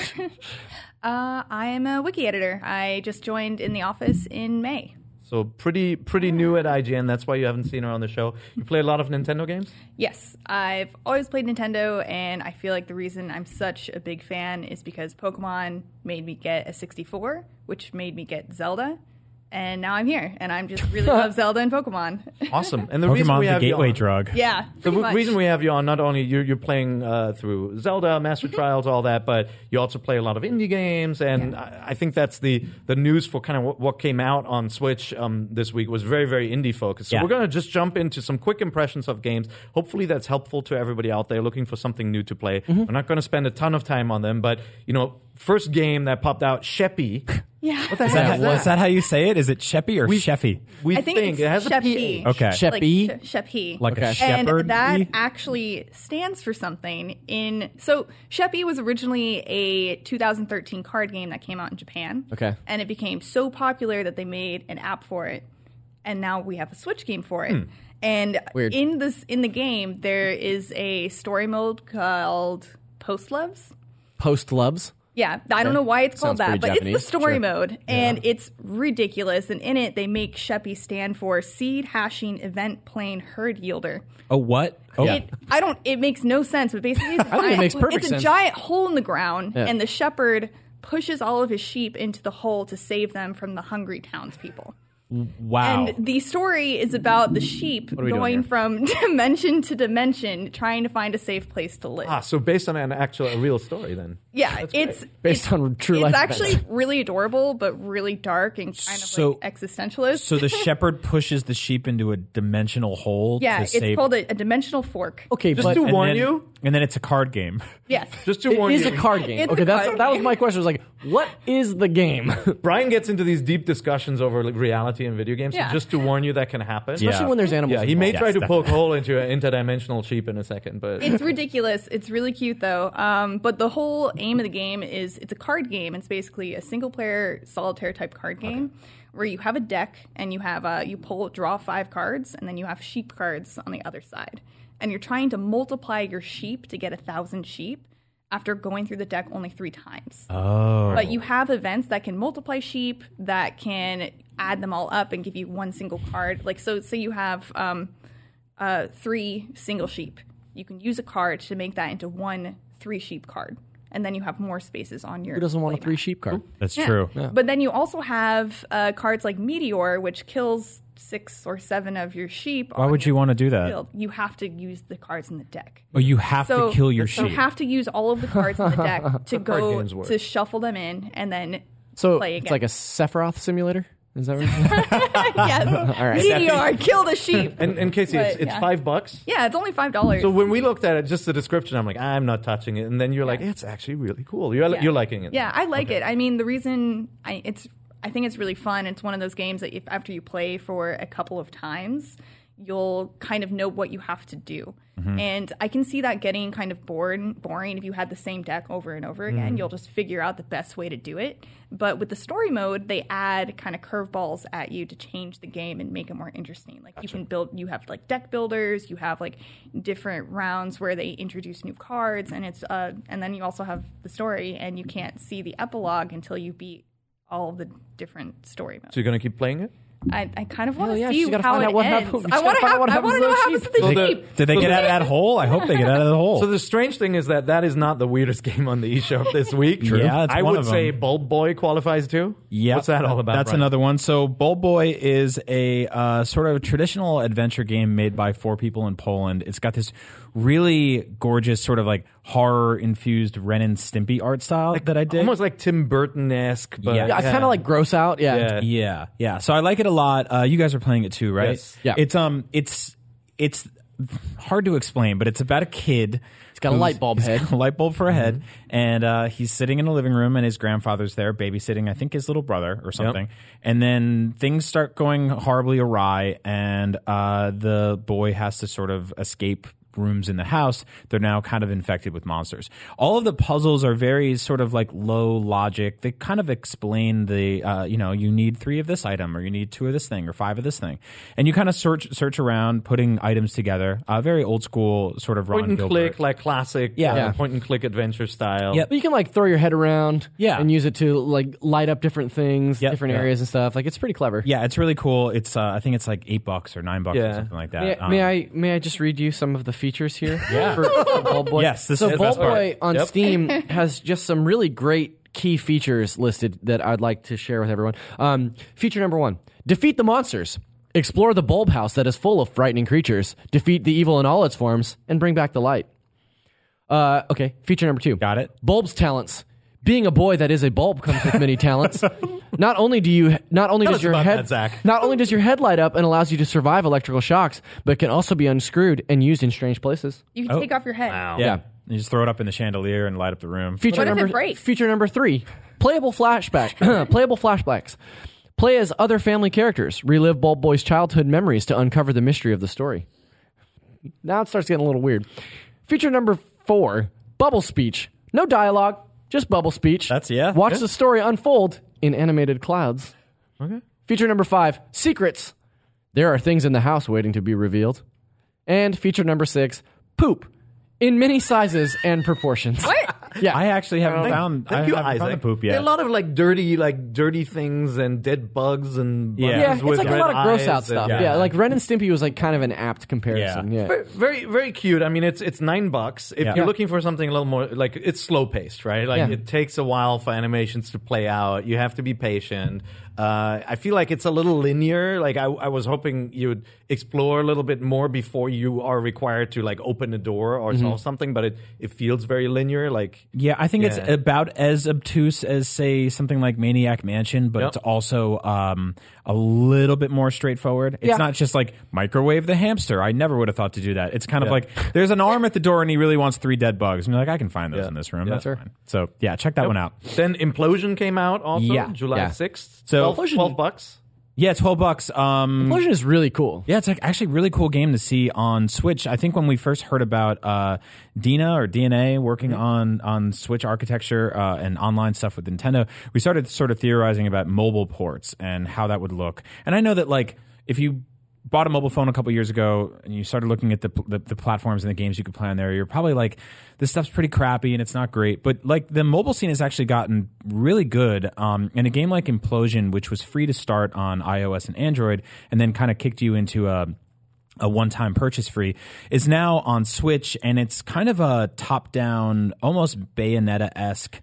Uh, I am a wiki editor. I just joined in the office in May. So pretty pretty new at IGN. That's why you haven't seen her on the show. You play a lot of Nintendo games. Yes, I've always played Nintendo, and I feel like the reason I'm such a big fan is because Pokemon made me get a 64, which made me get Zelda, and now I'm here, and I'm just really love Zelda and Pokemon. Awesome. And the reason Pokemon, we the have you gateway on- drug. yeah, The w- much. reason we have you on, not only you're, you're playing uh, through Zelda, Master. Trials, all that, but you also play a lot of indie games, and I, I think that's the the news for kind of what, what came out on Switch um, this week was very very indie focused. So Yeah. we're going to just jump into some quick impressions of games. Hopefully that's helpful to everybody out there looking for something new to play. Mm-hmm. We're not going to spend a ton of time on them, but you know, first game that popped out, Sheppy. yeah, What the Is heck that, is is that how you say it? Is it Sheppy or Sheffy? We I think, it's it has Sheppy. PH. Okay. Sheppy? Like, Sheppy. Like a shepherd? And that actually stands for something. In so Sheppy was originally a 2013 card game that came out in Japan. Okay. And it became so popular that they made an app for it, and now we have a Switch game for it. Hmm. And Weird. in this in the game, there is a story mode called Post Loves. Post Lubs. Yeah, I don't know why it's called Sounds that, but Japanese. it's the story Sure. mode, and it's ridiculous. And in it, they make Sheppy stand for Seed Hashing Event Plane Herd Yielder. Oh, what? Oh, It, I don't. It makes no sense, but basically, it's a, think it giant, makes perfect it's a giant hole in the ground, Yeah. and the shepherd pushes all of his sheep into the hole to save them from the hungry townspeople. Wow. And the story is about the sheep are we doing going from dimension to dimension, trying to find a safe place to live. Ah, so based on an actual a real story then. yeah, it's Based on true it's life It's actually events. really adorable, but really dark and kind of So- like existentialist. so the shepherd pushes the sheep into a dimensional hole yeah, to it's save. called a, a dimensional fork. Okay, Just but to warn then, you, and then it's a card game. Yes, just to it warn is you, a card game. It's okay, a that's card that was game. my question. Was like, what is the game? Brian gets into these deep discussions over like, reality and video games. so Yeah. just to warn you, that can happen. Especially when there's animals. Yeah, he may involved. try Yes, to poke definitely. a hole into an interdimensional sheep in a second, but it's ridiculous. It's really cute though. Um, but the whole aim of the game is it's a card game. It's basically a single player solitaire type card game where you have a deck and you have uh, you pull draw five cards and then you have sheep cards on the other side, and you're trying to multiply your sheep to get a thousand sheep after going through the deck only three times. Oh. But you have events that can multiply sheep, that can add them all up and give you one single card. Like, so say you have um, uh, three single sheep. You can use a card to make that into one three sheep card. And then you have more spaces on your. Who doesn't want a three mat. sheep card? That's Yeah. true. But then you also have uh, cards like Meteor, which kills six or seven of your sheep. Why would you want to do that? Field. You have to use the cards in the deck. Oh, you have So to kill your You sheep. have to use all of the cards in the deck to go to shuffle them in and then So play again. it's like a Sephiroth simulator. Is that right? yes. right. Meteor, kill the sheep. and, and Casey, it's, But, it's yeah. five bucks. yeah, it's only five dollars. So when we looked at it, just the description, I'm like, I'm not touching it. And then you're like, it's actually really cool. You're Yeah. you're liking it. Yeah, I like it. I mean, the reason I it's I think it's really fun. It's one of those games that if after you play for a couple of times, you'll kind of know what you have to do. And I can see that getting kind of bored, boring if you had the same deck over and over again. You'll just figure out the best way to do it. But with the story mode, they add kind of curveballs at you to change the game and make it more interesting. Like you can build, you have like deck builders, you have like different rounds where they introduce new cards, and it's uh, and then you also have the story, and you can't see the epilogue until you beat all the different story modes. So you're gonna keep playing it? I, I kind of want to yeah, see she's gotta how find it out what ends. happens- she's I want gotta to find out what I happens want to to know those what happens to the So the- sheep. Did they So get out of that hole? I hope they get out of the hole. So the strange thing is that that is not the weirdest game on the eShop this week. True. Yeah, it's I one would of say them. Bulb Boy qualifies too. Yeah, What's that all about? That's Brian? another one. So Bulb Boy is a uh, sort of traditional adventure game made by four people in Poland. It's got this really gorgeous sort of like horror infused Ren and Stimpy art style that I did. Almost like Tim Burton esque, but Yeah. Yeah, I kind of like gross out. Yeah. Yeah. Yeah, yeah. So I like it a lot. Uh, you guys are playing it too, right? Yes. Yeah. It's um, it's it's hard to explain, but it's about a kid. He's got a light bulb head. a light bulb for a head, and uh, he's sitting in a living room, and his grandfather's there babysitting. I think his little brother or something. And then things start going horribly awry, and uh, the boy has to sort of escape rooms in the house, they're now kind of infected with monsters. All of the puzzles are very sort of like low logic. They kind of explain the, uh, you know, you need three of this item, or you need two of this thing, or five of this thing, and you kind of search search around, putting items together. Uh, very old school sort of Point Ron and Gilbert. click, like classic Yeah. uh, Yeah. point and click adventure style. Yeah, But you can like throw your head around, Yeah. and use it to like light up different things, Yep. different Yeah. areas and stuff. Like it's pretty clever. Yeah, it's really cool. It's uh, I think it's like eight bucks or nine bucks or something like that. May, Um, may I may I just read you some of the features here? Yeah. For, for Bulb Boy. Yes, this so is the Bulb best part. Boy on Yep. Steam has just some really great key features listed that I'd like to share with everyone. Um, feature number one: defeat the monsters. Explore the bulb house that is full of frightening creatures. Defeat the evil in all its forms and bring back the light. Uh, okay, feature number two. Got it. Bulb's talents. Being a boy that is a bulb comes with many talents. Not only do you, not only Tell does us your about head, that, Zach. not only does your head light up and allows you to survive electrical shocks, but can also be unscrewed and used in strange places. You can Oh. take off your head. Wow. yeah. Yeah. You just throw it up in the chandelier and light up the room. Feature What if it number breaks? feature number three: playable flashback, playable flashbacks. Play as other family characters. Relive Bulb Boy's childhood memories to uncover the mystery of the story. Now it starts getting a little weird. Feature number four: bubble speech. No dialogue, just bubble speech. That's- yeah, Watch good. the story unfold in animated clouds. Okay. Feature number five: secrets. There are things in the house waiting to be revealed. And feature number six: poop, in many sizes and proportions. What? Yeah, I actually haven't found. Thank I you, haven't found Isaac. the poop yet. a lot of like dirty, like dirty things and dead bugs and Yeah. bugs Yeah, it's with like a red lot of gross eyes out and- stuff. yeah. Yeah. like Ren and Stimpy was like kind of an apt comparison. Yeah. Yeah, Very- Very, very cute. I mean, it's it's nine bucks. If Yeah. you're Yeah. looking for something a little more, like it's slow paced, right? Like Yeah. it takes a while for animations to play out. You have to be patient. Uh, I feel like it's a little linear. Like I, I was hoping you would explore a little bit more before you are required to like open a door or solve something. But it it feels very linear. Like Yeah, I think it's about as obtuse as say something like Maniac Mansion, but Yep. it's also um, a little bit more straightforward. It's Yeah. not just like microwave the hamster. I never would have thought to do that. It's kind of Yeah. like there's an arm at the door and he really wants three dead bugs. And you're like, I can find those Yeah. in this room. Yeah. That's Sure. fine. So yeah, check that one out. then Implosion came out also Yeah. July Yeah. sixth. So- 12, 12 bucks. Yeah, twelve bucks. Um, Implosion is really cool. Yeah, it's like actually a really cool game to see on Switch. I think when we first heard about uh, Dina or DNA working on on Switch architecture uh, and online stuff with Nintendo, we started sort of theorizing about mobile ports and how that would look. And I know that like if you bought a mobile phone a couple years ago and you started looking at the, the the platforms and the games you could play on there, you're probably like this stuff's pretty crappy and it's not great. But like the mobile scene has actually gotten really good. Um, and a game like Implosion, which was free to start on iOS and Android, and then kind of kicked you into a a one-time purchase free is now on Switch and it's kind of a top-down almost Bayonetta-esque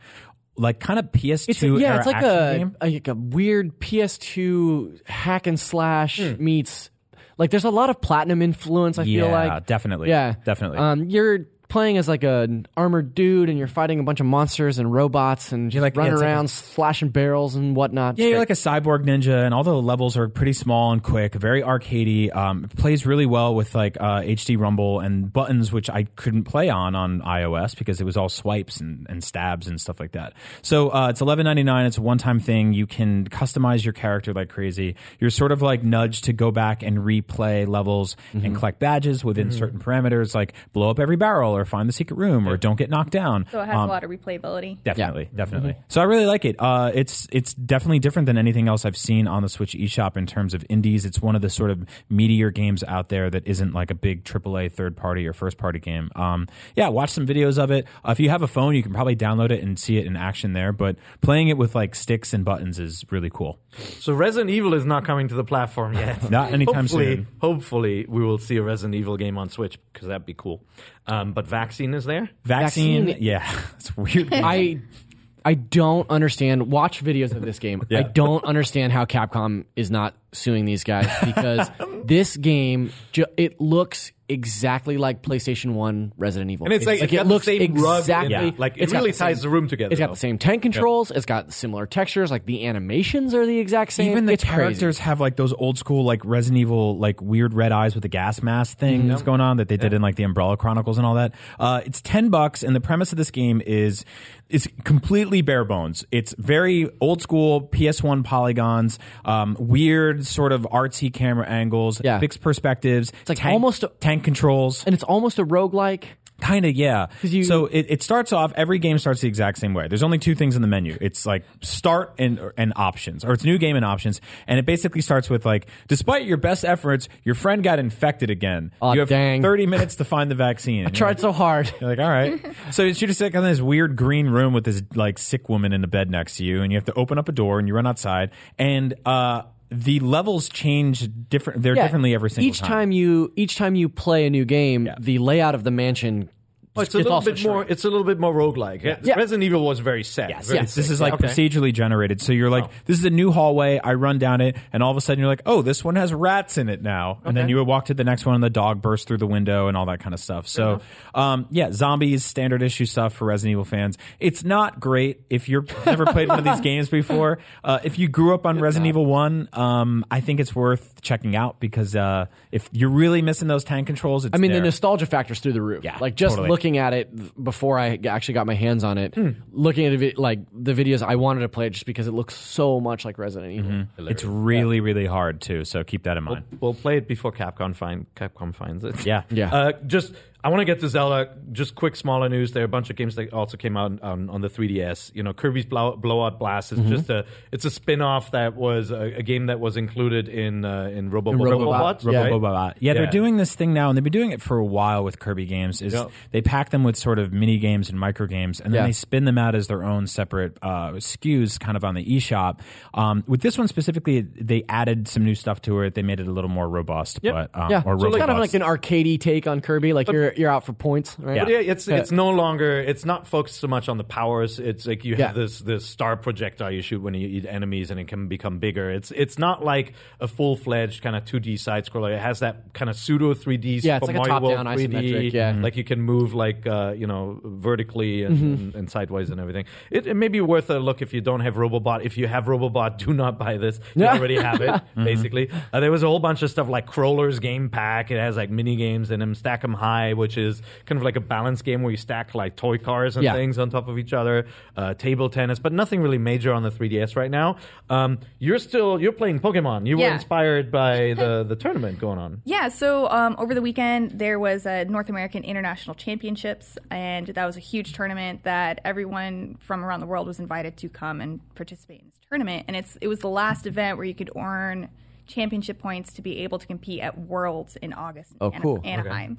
like kind of PS2 It's a, yeah, it's like a, like a weird PS2 hack and slash meets. Like there's a lot of platinum influence. I feel like. Yeah, like definitely. Yeah, Definitely. Um, you're playing as like an armored dude, and you're fighting a bunch of monsters and robots, and just like- running like a- around slashing barrels and whatnot. Yeah, you're like a cyborg ninja, and all the levels are pretty small and quick, very arcadey. Um, it plays really well with like uh, HD rumble and buttons, which I couldn't play on on iOS because it was all swipes and, and stabs and stuff like that. So uh, it's eleven ninety nine. It's a one time thing. You can customize your character like crazy. You're sort of like nudged to go back and replay levels and collect badges within certain parameters, like blow up every barrel or find the secret room or don't get knocked down. So it has Um, a lot of replayability. Definitely, definitely. So I really like it. Uh, it's it's definitely different than anything else I've seen on the Switch eShop in terms of indies. It's one of the sort of meatier games out there that isn't like a big AAA third party or first party game. Um, yeah, watch some videos of it. Uh, if you have a phone, you can probably download it and see it in action there. But playing it with like sticks and buttons is really cool. So Resident Evil is not coming to the platform yet. Not anytime hopefully, soon. Hopefully, we will see a Resident Evil game on Switch because that'd be cool. Um, but Vaccine is there. Vaccine, Vaccine- yeah, it's weird. I I don't understand. Watch videos of this game. I don't understand how Capcom is not suing these guys because this game ju- it looks exactly like PlayStation One Resident Evil. And it's like, it's it looks exactly it. Like it really the same- ties the room together. It's got though. the same tank controls. It's got similar textures. Like the animations are the exact same. Even the it's characters Crazy. have like those old school like Resident Evil like weird red eyes with the gas mask thing that's going on that they did in like the Umbrella Chronicles and all that. Uh, it's ten bucks, and the premise of this game is is completely bare bones. It's very old school PS1 polygons, um, weird sort of artsy camera angles, Yeah. fixed perspectives. It's like tank, almost a- tank controls. and it's almost a roguelike. Kind of, yeah. you- so it, it starts off. Every game starts the exact same way. There's only two things in the menu. It's like start and and options, or it's new game and options. And it basically starts with like, despite your best efforts, your friend got infected again. Aw, you have dang. 30 minutes to find the vaccine. I Tried so hard. You're like, all right. so you're just like in this weird green room with this like sick woman in the bed next to you, and you have to open up a door and you run outside, and uh, the levels change different. They're Yeah. differently every single each time. you each time you play a new game, the layout of the mansion. Oh, it's a little bit more. It's a little bit more roguelike. Yeah. Resident Evil was very set. Yes, very yes. This is like Okay. procedurally generated. So you're like, this is a new hallway. I run down it, and all of a sudden you're like, oh, this one has rats in it now. And then you would walk to the next one, and the dog bursts through the window, and all that kind of stuff. So, um, yeah, zombies, standard issue stuff for Resident Evil fans. It's not great if you're never played one of these games before. Uh, if you grew up on Resident Evil One, um, I think it's worth checking out because uh, if you're really missing those tank controls, it's I mean, there. the nostalgia factor's through the roof. Yeah, like just totally. looking at it before I actually got my hands on it, looking at it, like the videos, I wanted to play it just because it looks so much like Resident Evil. it's really, really hard too. So keep that in mind. We'll play it before Capcom find Capcom finds it. Yeah. Yeah. Uh, just I want to get to Zelda. Just quick smaller news. There are a bunch of games that also came out on, on the 3DS. You know, Kirby's Blow, Blowout Blast is Mm-hmm. just a it's a spin-off that was a, a game that was included in uh, in Robo In Robobot. Robobot. Yeah. right? Robobot. Yeah, they're Yeah. doing this thing now, and they've been doing it for a while with Kirby games. Is Yeah. they pack them with sort of mini games and micro games, and then Yeah. they spin them out as their own separate uh, SKUs, kind of on the eShop. Um, with this one specifically, they added some new stuff to it. They made it a little more robust, but um, Yeah, or so it's kind of like an arcadey take on Kirby. Like you're you're out for points, right? But yeah, it's it's no longer it's not focused so much on the powers. It's like you have Yeah. this this star projectile you shoot when you eat enemies, and it can become bigger. It's it's not like a full fledged kind of two D side scroller. It has that kind of pseudo three D. Yeah, it's like a top-down isometric, yeah. like you can move like uh, you know vertically and, and, and sideways and everything. It, it may be worth a look if you don't have Robobot. If you have Robobot, do not buy this. You Yeah. already have it. Basically, uh, there was a whole bunch of stuff like Crawler's Game Pack. It has like mini games in them. Stack 'em High, which is kind of like a balance game where you stack like toy cars and Yeah. things on top of each other. Uh, table tennis, but nothing really major on the 3DS right now. Um, you're still you're playing Pokemon. You were inspired by the the tournament going on. Yeah, so um, over the weekend there was a North American International Championships, and that was a huge tournament that everyone from around the world was invited to come and participate in this tournament. And it's it was the last event where you could earn championship points to be able to compete at Worlds in August in Oh, Ana- cool. Anaheim.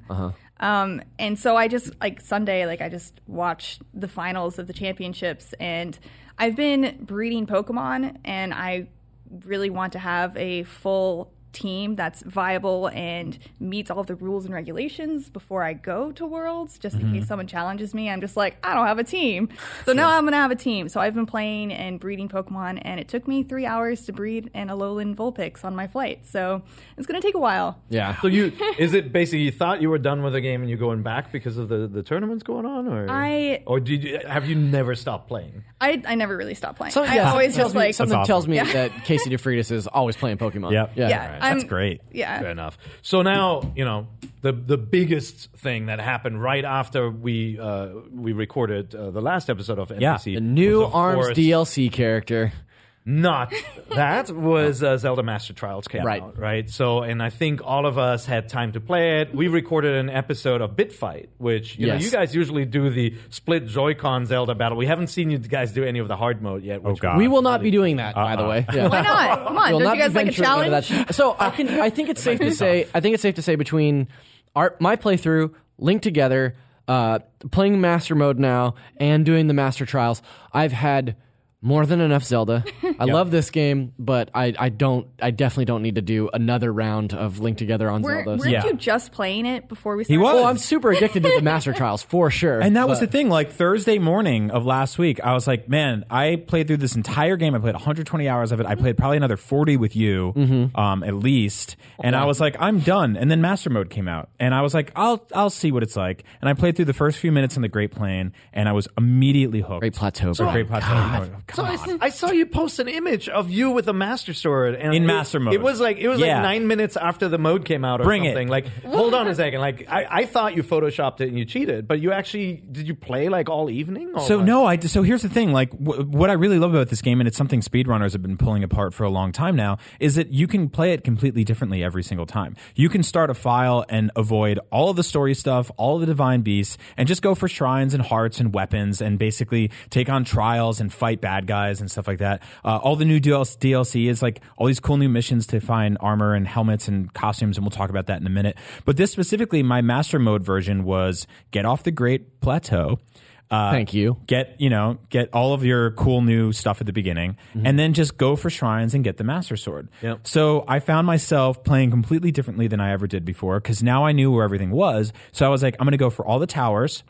Um, and so I just like Sunday, like I just watched the finals of the championships, and I've been breeding Pokemon, and I really want to have a full team that's viable and meets all of the rules and regulations before I go to Worlds, just in case mm-hmm. someone challenges me. I'm just like, I don't have a team. So now I'm going to have a team. So I've been playing and breeding Pokemon, and it took me three hours to breed an Alolan Vulpix on my flight. So it's going to take a while. Yeah. So you is it basically you thought you were done with the game and you're going back because of the, the tournaments going on, or I- or did you, have you never stopped playing? I, I never really stopped playing. So, I always something tells just me, like, something That's tells me awesome. that Casey DeFreitas is always playing Pokemon. Yep. Yeah. yeah, That's I'm- great. Yeah. Fair enough. So now you know the the biggest thing that happened right after we uh, we recorded uh, the last episode of Yeah, The new was, Arms course, DLC character. Not that was uh, Zelda Master Trials came Right. out, right? So, and I think all of us had time to play it. We recorded an episode of Bit Fight, which you know you guys usually do the split Joy-Con Zelda battle. We haven't seen you guys do any of the hard mode yet. Which Oh, God. We will not be doing that, by the Uh-uh. way. Yeah. Why not? Come on, don't not you guys like a challenge? that. So I can. I think it's safe to say. I think it's safe to say between our my playthrough, linked together, uh, playing master mode now, and doing the master trials, I've had more than enough Zelda. I love this game, but I, I don't. I definitely don't need to do another round of Link Together on Were, Zelda. weren't Yeah. you just playing it before we started? was. Oh, I'm super addicted to the master trials for sure. And that was but- the thing. Like Thursday morning of last week, I was like, man, I played through this entire game. I played 120 hours of it. I played probably another 40 with you, Mm-hmm. um, at least. And I was like, I'm done. And then Master Mode came out, and I was like, I'll I'll see what it's like. And I played through the first few minutes in the Great Plain, and I was immediately hooked. Great Plateau, So. Great Plateau. God. So I, I saw you post an image of you with a master sword and In it- master mode. It was like it was Yeah. like nine minutes after the mode came out or Bring it. something. Like, hold on a second. Like, I, I thought you photoshopped it and you cheated, but you actually did you play like all evening? Or So what? no, I so here's the thing. Like w- what I really love about this game, and it's something speedrunners have been pulling apart for a long time now, is that you can play it completely differently every single time. You can start a file and avoid all of the story stuff, all of the divine beasts, and just go for shrines and hearts and weapons, and basically take on trials and fight bad guys and stuff like that. Uh, all the new DLC, is like all these cool new missions to find armor and helmets and costumes, and we'll talk about that in a minute. But this specifically, my master mode version was get off the Great Plateau. Uh, Thank you. get you know get all of your cool new stuff at the beginning and then just go for shrines and get the master sword Yep. so i found myself playing completely differently than i ever did before because now i knew where everything was so i was like i'm going to go for all the towers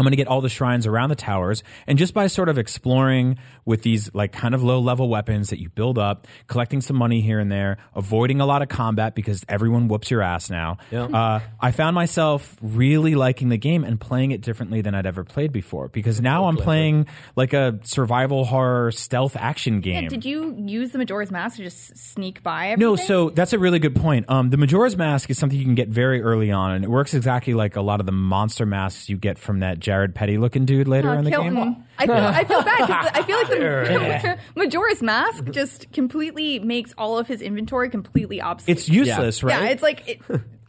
I'm going to get all the shrines around the towers. And just by sort of exploring with these like kind of low level weapons that you build up, collecting some money here and there, avoiding a lot of combat because everyone whoops your ass now. Yeah. Uh, I found myself really liking the game and playing it differently than I'd ever played before because now I'm playing like a survival horror stealth action game. Yeah, did you use the Majora's Mask to just sneak by? No, so that's a really good point. Um, the Majora's Mask is something you can get very early on, and it works exactly like a lot of the monster masks you get from that Jared Petty looking dude later in the game. I feel, I feel bad 'cause I feel like the Majora's Mask just completely makes all of his inventory completely obsolete. It's useless, right? Yeah, it's like it,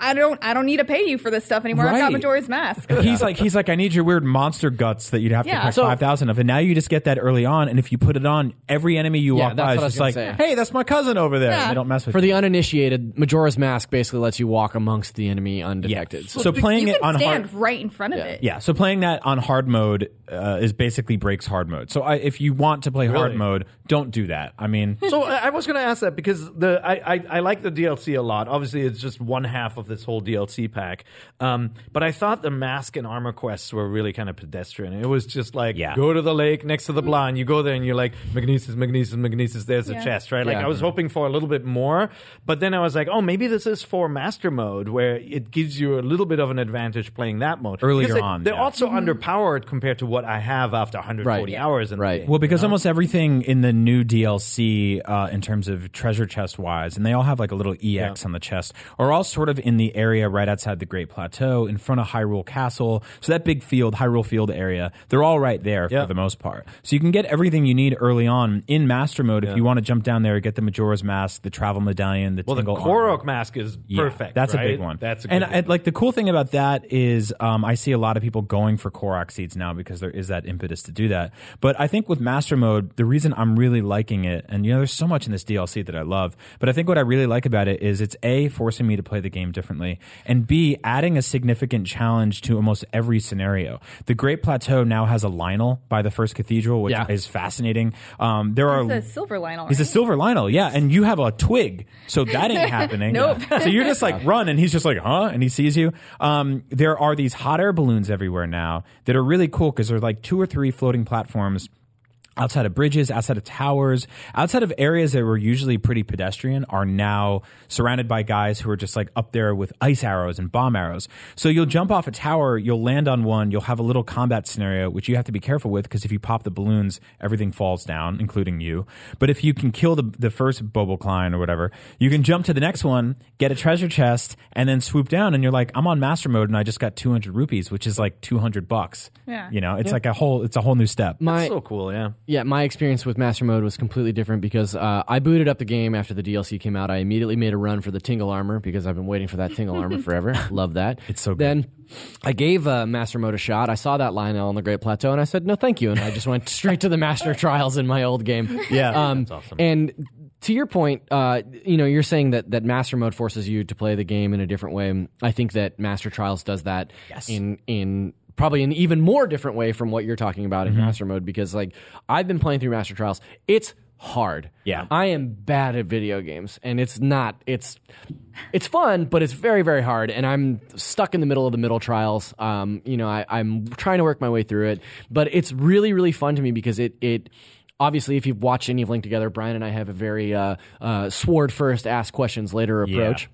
I don't I don't need to pay you for this stuff anymore. I've got Majora's Mask. He's like, he's like, I need your weird monster guts that you'd have to Yeah. collect So- five thousand of, and now you just get that early on. And if you put it on, every enemy you Yeah, walk that's by is what I was just gonna like, say. hey, that's my cousin over there. Yeah. And they don't mess with For you. the uninitiated, Majora's Mask basically lets you walk amongst the enemy undetected. So, So playing you it can on stand hard, right in front of it. yeah. So playing that on hard mode uh, is basically breaks hard mode. So I, if you want to play hard Really? mode, don't do that. I mean, So I I was going to ask that because the I, I I like the DLC a lot. Obviously, it's just one half of this whole DLC pack. Um, but I thought the mask and armor quests were really kind of pedestrian. It was just like Yeah. go to the lake next to the blind. You go there and you're like magnesis, magnesis, magnesis. There's a chest, right? Like Yeah. I was hoping for a little bit more, but then I was like, oh, maybe this is for master mode where it gives you a little bit of an advantage playing that mode Earlier Because they- on, They're yeah. also underpowered compared to what I have after 140 Right. hours in the Right. game. Well, because almost everything in the new DLC, uh, in terms of treasure chest wise, and they all have like a little EX on the chest, are all sort of in the area right outside the Great Plateau, in front of Hyrule Castle. So that big field, Hyrule Field area, they're all right there Yeah. for the most part. So you can get everything you need early on in Master Mode if you want to jump down there, get the Majora's Mask, the Travel Medallion, the well, the Tingle Armor. Korok mask is Yeah, perfect. That's right? a big one. That's a and I, like the cool thing about that is um, I see a lot of people going for Korok seeds now because there is that impetus to do that. But I think with Master Mode, the reason I'm really liking it, and you know, there's so much in this DLC that I love, but I think what I really like about it is it's a forcing me to play the game differently, and b adding a significant challenge to almost every scenario. The Great Plateau now has a Lynel by the first cathedral, which Yeah. is fascinating. Um, there are a silver Lynel. He's a silver Lynel, yeah, and you have a twig, so that ain't happening. Nope. So you're just like run, and he's just like, huh? And he sees you. Um, there are these hot air balloons everywhere now that are really cool because they're like two or three floating platforms. Outside of bridges, outside of towers, outside of areas that were usually pretty pedestrian, are now surrounded by guys who are just like up there with ice arrows and bomb arrows. So you'll jump off a tower, you'll land on one, you'll have a little combat scenario, which you have to be careful with because if you pop the balloons, everything falls down, including you. But if you can kill the, the first Bokoblin or whatever, you can jump to the next one, get a treasure chest, and then swoop down, and you're like, I'm on master mode, and I just got 200 rupees, which is like 200 bucks. Yeah. You know, it's like a whole, it's a whole new step. my so cool, yeah. Yeah, my experience with Master Mode was completely different because uh, I booted up the game after the DLC came out. I immediately made a run for the Tingle Armor because I've been waiting for that Tingle Armor forever. Love that. It's so good. Then I gave uh, Master Mode a shot. I saw that Lynel on the Great Plateau, and I said no, thank you, and I just went straight to the Master Trials in my old game. Yeah, um, that's awesome. And to your point, uh, you know, you're saying that that Master Mode forces you to play the game in a different way. I think that Master Trials does that yes. in in probably an even more different way from what you're talking about Mm-hmm. in Master Mode because like I've been playing through Master Trials. It's hard. Yeah. I am bad at video games and it's not it's it's fun, but it's very, very hard. And I'm stuck in the middle of the middle trials. Um, you know, I, I'm trying to work my way through it, but it's really, really fun to me because it it obviously if you've watched any of Link Together, Brian and I have a very uh, uh, sword first, ask questions later approach.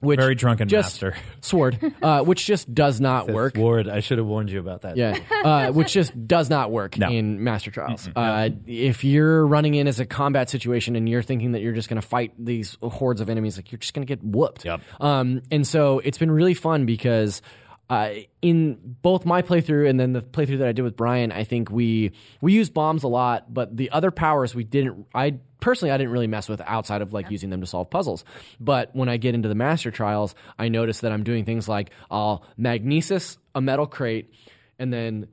Which Very drunken just, master. sword, uh, which just does not work. Ward, I should have warned you about that. Yeah, uh, which just does not work No. in Master Trials. Uh, if you're running in as a combat situation and you're thinking that you're just going to fight these hordes of enemies, like you're just going to get whooped. Yep. Um, and so it's been really fun because. Uh, in both my playthrough and then the playthrough that I did with Brian, I think we we use bombs a lot, but the other powers we didn't. I personally I didn't really mess with outside of like using them to solve puzzles. But when I get into the master trials, I notice that I'm doing things like I'll magnesis a metal crate and then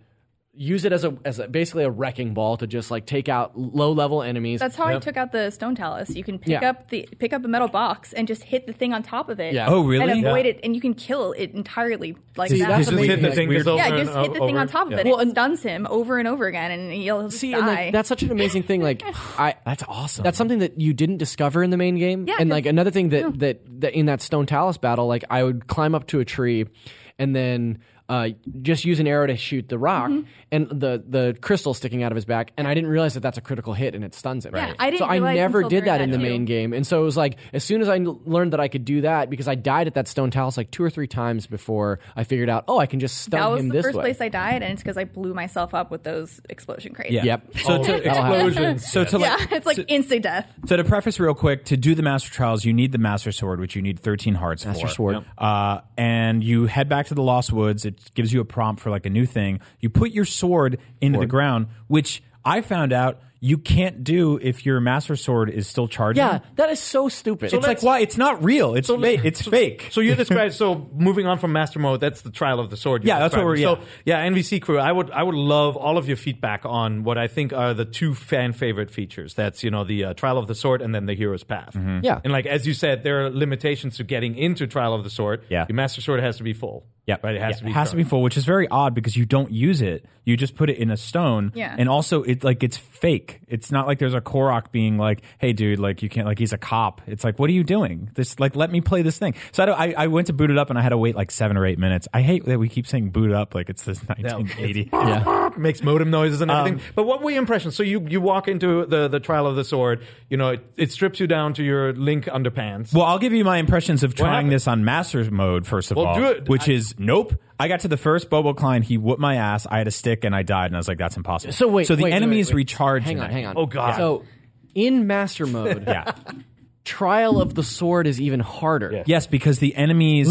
use it as a as a, basically a wrecking ball to just like take out low level enemies. That's how I took out the stone talus. You can pick Yeah. up the pick up a metal box and just hit the thing on top of it. Yeah. Oh, really? And avoid Yeah. it, and you can kill it entirely like See, that. that's Just hit the thing weird- yeah, just hit the o- thing on top of Yeah. it. Well, and and- it stuns him over and over again, and he'll just See, die. and like that's such an amazing thing. Like I, That's awesome. that's something that you didn't discover in the main game. Yeah, and 'cause- like another thing that, that that in that stone talus battle, like I would climb up to a tree, and then. Uh, just use an arrow to shoot the rock Mm-hmm. and the the crystal sticking out of his back, and I didn't realize that that's a critical hit and it stuns him. Yeah, I didn't so I never did that in that the too. main game, and so it was like as soon as I learned that I could do that because I died at that stone talus like two or three times before I figured out, oh, I can just stun that was him the this first way. place I died, and it's because I blew myself up with those explosion crates. Yeah. Yep. So to Explosions. so to Yeah, it's like instant death. So to preface real quick, to do the Master Trials, you need the Master Sword, which you need 13 hearts Master for. Sword. Uh, and you head back to the Lost Woods. It gives you a prompt for like a new thing. You put your sword into the ground, which I found out you can't do if your Master Sword is still charging. yeah, that is so stupid. It's like why? It's not real. It's fake. It's fake. So you described so moving on from master mode. That's the trial of the sword. you're Yeah, that's what we're- describing. So yeah, NVC crew. I would I would love all of your feedback on what I think are the two fan favorite features. That's you know the uh, trial of the sword and then the hero's path. Mm-hmm. Yeah. and like as you said, there are limitations to getting into trial of the sword. Yeah. your master sword has to be full. Yeah, but It has Yeah, to be. It has to be full, which is very odd because you don't use it. You just put it in a stone. Yeah. And also, it like it's fake. It's not like there's a Korok being like, "Hey, dude, like you can't like he's a cop." It's like, what are you doing? This like let me play this thing. So I, don't- I I went to boot it up and I had to wait like seven or eight minutes. I hate that we keep saying boot up like it's this 1980. yeah. makes modem noises and everything. Um, but what were your impressions? So you you walk into the the trial of the sword. You know, it, it strips you down to your Link underpants. Well, I'll give you my impressions of trying this on Master mode first of Well, all, do it. which I- is nope. I got to the first Bokoblin, he whooped my ass. I had a stick and I died, and I was like, "That's impossible." So wait, so the wait, wait, enemies wait, wait. recharge. Hang on, hang on. Oh, God. So in master mode, Yeah. Trial of the sword is even harder. Yes, because the enemies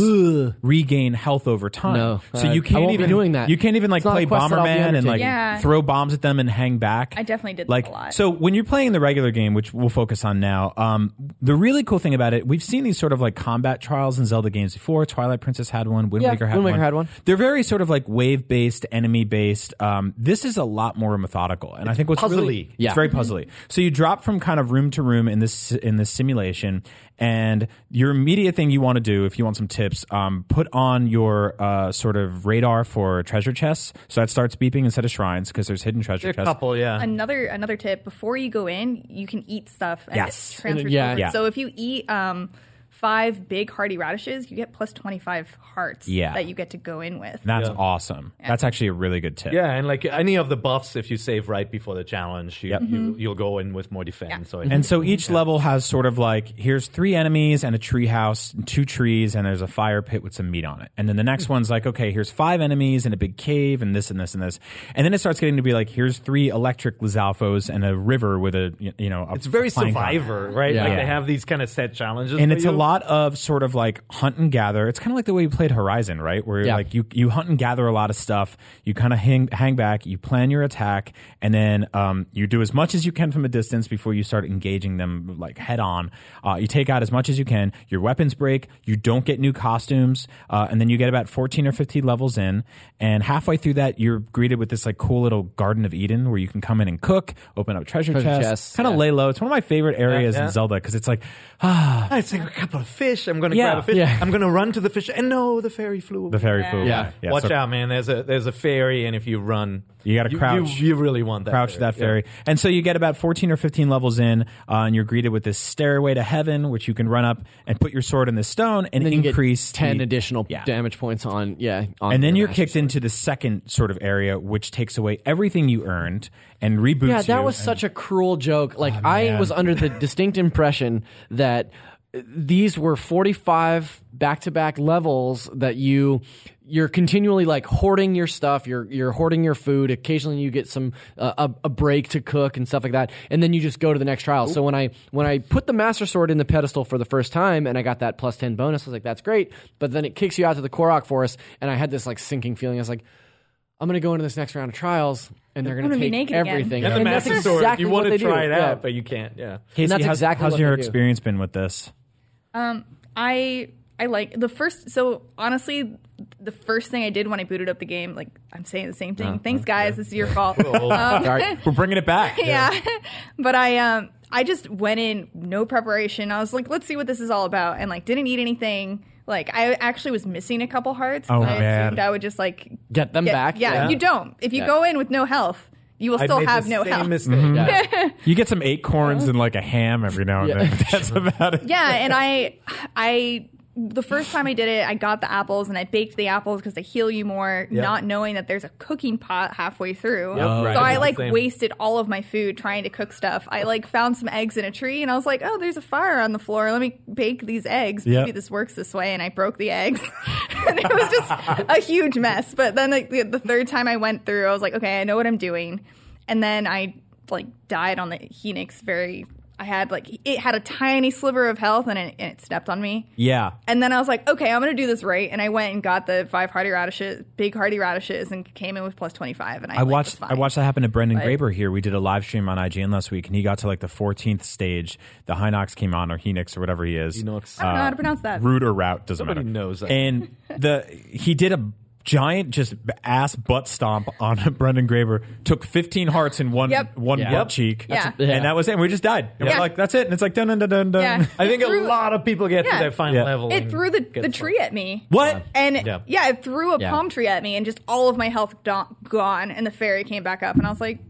regain health over time. No, so uh, you I can't won't be even doing that. You can't even like It's not play a quest that I'll be Bomberman and like undertaking. Yeah. throw bombs at them and hang back. I definitely did that like a lot. so when you're playing the regular game, which we'll focus on now. Um, the really cool thing about it, we've seen these sort of like combat trials in Zelda games before. Twilight Princess had one. Wind Yeah, Waker had Wind Waker one. had one. They're very sort of like wave based, enemy based. Um, this is a lot more methodical, and I think what's really puzzly. Yeah. it's very puzzly. So you drop from kind of room to room in this in this simulation, and your immediate thing you want to do, if you want some tips, um, put on your uh, sort of radar for treasure chests, so that starts beeping instead of shrines because there's hidden treasure There are a chests. couple, yeah. Another another tip: before you go in, you can eat stuff. And Yes. it transfers Yeah. Yeah. So if you eat um, five big hearty radishes, you get plus twenty five hearts. Yeah. that you get to go in with. That's awesome. That's actually a really good tip. Yeah, and like any of the buffs, if you save right before the challenge, you, Mm-hmm. you, you'll go in with more defense. So And so each level has sort of like here's three enemies and a tree house, and two trees, and there's a fire pit with some meat on it. And then the next one's like, okay, here's five enemies and a big cave and this and this and this. And then it starts getting to be like, here's three electric Lizalfos and a river with a you know a it's very plank on. Survivor, right? Yeah. Like Yeah. they have these kind of set challenges, and for it's a you. Lot of sort of like hunt and gather. It's kind of like the way you played Horizon, right? Where Yeah. like you you hunt and gather a lot of stuff. You kind of hang hang back. You plan your attack, and then um, you do as much as you can from a distance before you start engaging them like head on. Uh, you take out as much as you can. Your weapons break. You don't get new costumes, uh, and then you get about fourteen or fifteen levels in, and halfway through that, you're greeted with this like cool little Garden of Eden where you can come in and cook, open up treasure, Treasure chests, chests, kind of yeah. lay low. It's one of my favorite areas yeah. in Zelda because it's like ah, I take a couple of fish. I'm going to Yeah, grab a fish. yeah. I'm going to run to the fish, and no, the fairy flew. Away. the fairy Yeah. food. Yeah. yeah. Watch so- out, man! There's a there's a fairy, and if you run, You gotta crouch. You, you really want that crouch fairy. that fairy. And so you get about 14 or 15 levels in, uh, and you're greeted with this stairway to heaven, which you can run up and put your sword in the stone and, then you increase get ten the- additional Yeah. damage points on yeah. On And then your you're master kicked sword. into the second sort of area, which takes away everything you earned and reboots Yeah, that you. was And- such a cruel joke. Like I was under the distinct impression that these were 45 back-to-back levels that you you're continually like hoarding your stuff. You're you're hoarding your food. Occasionally you get some uh, a, a break to cook and stuff like that. And then you just go to the next trial. So when i when i put the master sword in the pedestal for the first time and i got that plus 10 bonus i was like that's great. But then it kicks you out to the korok forest and i had this like sinking feeling. I was like i'm going to go into this next round of trials and they're going gonna to be take naked again. everything And the And that's Master Sword, exactly you want to they do. try it Yeah. out, but you can't. Yeah. Casey, that's how's, exactly how's what your experience been with this? I I like the first. So honestly, the first thing I did when I booted up the game, like I'm saying the same thing. Thanks, guys. This is your fault. Um, Sorry. We're bringing it back. yeah, but I um I just went in no preparation. I was like, let's see what this is all about, and like didn't eat anything. Like I actually was missing a couple hearts. Oh, I man. assumed I would just like Get them back. Yeah, Yeah. you don't. If you Yeah. go in with no health, you will I still made have the no same health. mistake. Mm-hmm. Yeah. You get some acorns and like a ham every now and then. That's about it. Yeah, and I, I, the first time I did it, I got the apples and I baked the apples because they heal you more, not knowing that there's a cooking pot halfway through. Yep, right. So I like same. wasted all of my food trying to cook stuff. I like found some eggs in a tree and I was like, oh, there's a fire on the floor. Let me bake these eggs. Yep. Maybe this works this way. And I broke the eggs. and it was just a huge mess. But then like, the, the third time I went through, I was like, okay, I know what I'm doing. And then I like died on the Helix very. I had like it had a tiny sliver of health and it, and it stepped on me. Yeah. And then I was like, okay, I'm gonna do this right. And I went and got the five hearty radishes, big hearty radishes, and came in with plus 25. And I, I like, watched. was I watched that happen to Brendan But- Graber here. We did a live stream on IGN last week, and he got to like the 14th stage. The Hinox came on, or Henix, or whatever he is. Hinox. I don't know how to pronounce that. Root or route doesn't Nobody matter. knows that. And the he did a giant just ass butt stomp on Brendan Graeber. Took 15 hearts in one Yep. one Yeah. butt Yep. cheek. Yeah. Yeah. And that was it. And we just died. And Yeah. we're like, that's it. And it's like dun dun dun dun dun. Yeah. I think a Threw- lot of people get Yeah. to that final Yeah. level. It and threw the, get the tree at me. What? And Yeah. yeah. it threw a Yeah. palm tree at me, and just all of my health do- gone. And the fairy came back up, and I was like,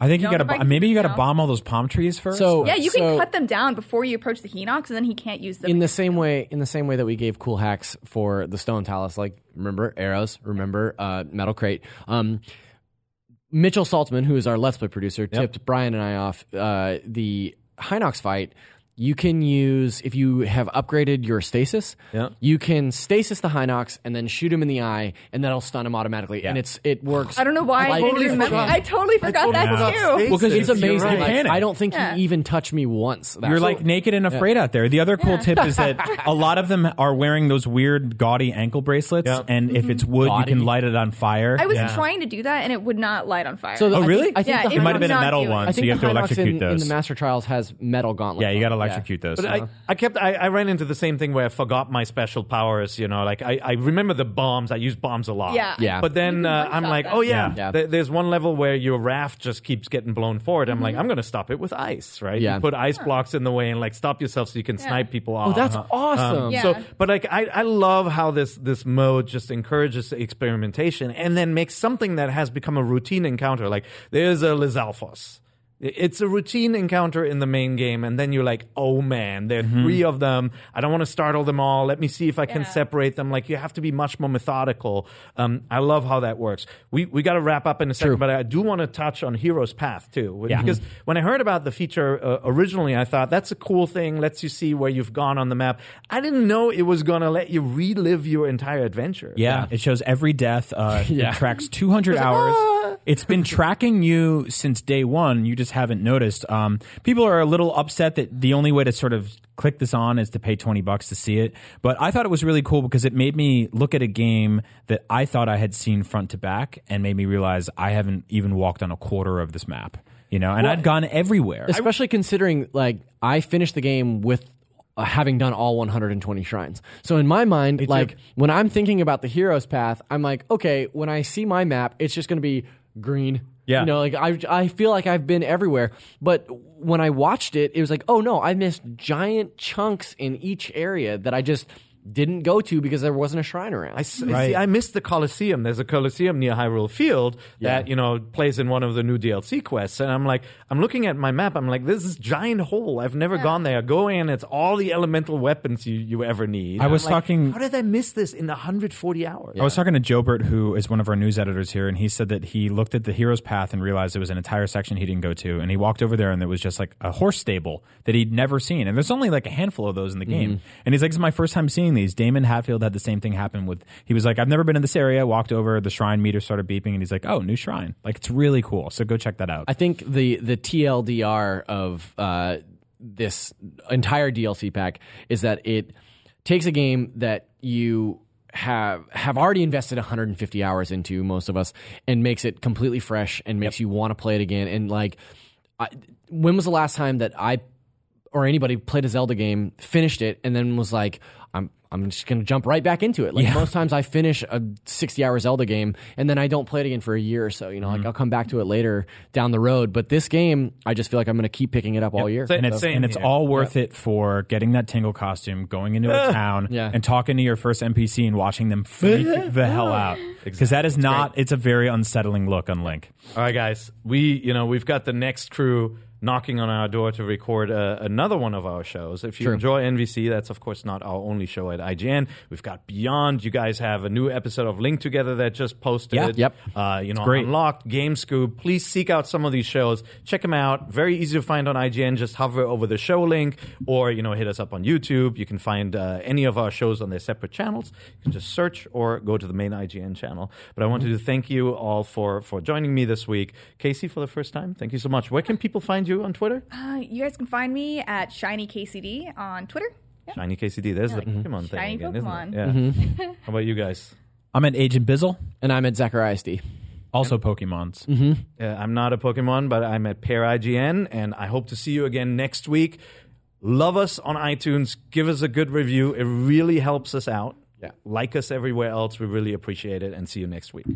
I think you got know if I to maybe you got to bomb all those palm trees first. So- yeah, you So- can cut them down before you approach the Hinox, and then he can't use them. in the same way in the same way that we gave cool hacks for the stone talus like remember arrows remember uh, metal crate um, mitchell saltzman who is our let's play producer tipped brian and i off uh, the hinox fight you can use if you have upgraded your stasis Yeah. you can stasis the hinox and then shoot him in the eye and that'll stun him automatically Yeah. and it's it works I don't know why I like- didn't remember. I totally forgot that forgot too. Well, because it's amazing. right. Like, Panic. I don't think Yeah. he even touched me once. That- You're So- like naked and afraid out there. The other cool Yeah. tip is that a lot of them are wearing those weird gaudy ankle bracelets, Yeah. and if mm-hmm. it's wood, Gaudy. you can light it on fire. I was Yeah. trying to do that, and it would not light on fire. So the- Oh, I really? Think, I think Yeah, the it it might have been a metal one, so you have to electrocute in, in those. the Master Trials has metal gauntlets. yeah, you got to on. electrocute those. But I, I kept I, I ran into the same thing where I forgot my special powers. You know, like I, I remember the bombs. I use bombs a lot. Yeah. Yeah. But then uh, I'm like, them. oh yeah, Yeah. Th- there's one level where your raft just keeps getting blown forward. I'm like, I'm gonna stop it with ice, right? Yeah. You put ice blocks in the way and like stop yourself so you can snipe people oh, off. Oh, that's uh-huh. um, awesome. Yeah. So, but like, I, I love how this this mode just encourages experimentation and then makes something that has become a routine encounter. Like, there's a Lizalfos. It's a routine encounter in the main game, and then you're like, "Oh man, there are three of them. I don't want to startle them all. Let me see if I can Yeah. separate them." Like you have to be much more methodical. Um, I love how that works. We we got to wrap up in a second, True. but I do want to touch on Hero's Path too, Yeah. because when I heard about the feature uh, originally, I thought that's a cool thing. Lets you see where you've gone on the map. I didn't know it was going to let you relive your entire adventure. Yeah, it shows every death. Uh, Yeah. It tracks 200 hours. It's been tracking you since day one. You just haven't noticed. Um, people are a little upset that the only way to sort of click this on is to pay 20 bucks to see it. But I thought it was really cool because it made me look at a game that I thought I had seen front to back and made me realize I haven't even walked on a quarter of this map. You know, and I'd gone everywhere. Especially considering, like, I finished the game with uh, having done all 120 shrines. So in my mind, like, when I'm thinking about the hero's path, I'm like, okay, when I see my map, it's just going to be green. Yeah. You know, like I, I feel like I've been everywhere. But when I watched it, it was like, oh no, I missed giant chunks in each area that I just didn't go to because there wasn't a shrine around. I, s- see, I missed the Coliseum. There's a Coliseum near Hyrule Field that, you know, plays in one of the new DLC quests. And I'm like, I'm looking at my map. I'm like, this is giant hole. I've never gone there. Go in. It's all the elemental weapons you, you ever need. I was like, talking- How did I miss this in the 140 hours? I was talking to Jobert, who is one of our news editors here, and he said that he looked at the hero's path and realized there was an entire section he didn't go to, and he walked over there and there was just like a horse stable that he'd never seen, and there's only like a handful of those in the game, mm-hmm. and he's like, "This is my first time seeing these." Daemon Hatfield had the same thing happen with. He was like, "I've never been in this area." Walked over, the shrine meter started beeping, and he's like, "Oh, new shrine!" Like it's really cool. So go check that out. I think the the TLDR of uh, this entire DLC pack is that it takes a game that you have have already invested 150 hours into most of us and makes it completely fresh and makes you want to play it again and like I, when was the last time that I or anybody played a Zelda game, finished it, and then was like, I'm I'm just gonna jump right back into it. Like most times, I finish a 60 hour Zelda game and then I don't play it again for a year or so. You know, Mm-hmm. like I'll come back to it later down the road. But this game, I just feel like I'm gonna keep picking it up all year. Sa- and it's Same and it's here. all worth it for getting that tingle costume, going into a town, Yeah. and talking to your first NPC and watching them freak the hell out. Because that is not. It's a very unsettling look on Link. All right, guys. We, you know, we've got the next crew knocking on our door to record uh, another one of our shows. If you enjoy NVC, that's of course not our only show at IGN. We've got Beyond. You guys have a new episode of Link Together that just posted. Yeah. Yep. Uh, you know, great. Unlocked, Game Scoop. Please seek out some of these shows. Check them out. Very easy to find on IGN. Just hover over the show link, or you know, hit us up on YouTube. You can find uh, any of our shows on their separate channels. You can just search or go to the main IGN channel. But I wanted to thank you all for for joining me this week, Casey, for the first time. Thank you so much. Where can people find you on Twitter? Uh, you guys can find me at ShinyKCD on Twitter. Yeah. Shiny KCD. There's the like Pokemon thing shiny again, Pokemon. isn't it? Yeah. How about you guys? I'm at Agent Bizzle, and I'm at Zacharias D. also Pokemon's. Uh, I'm not a Pokemon, but I'm at Peer IGN, and I hope to see you again next week. Love us on iTunes. Give us a good review. It really helps us out. Yeah. Like us everywhere else. We really appreciate it, and see you next week.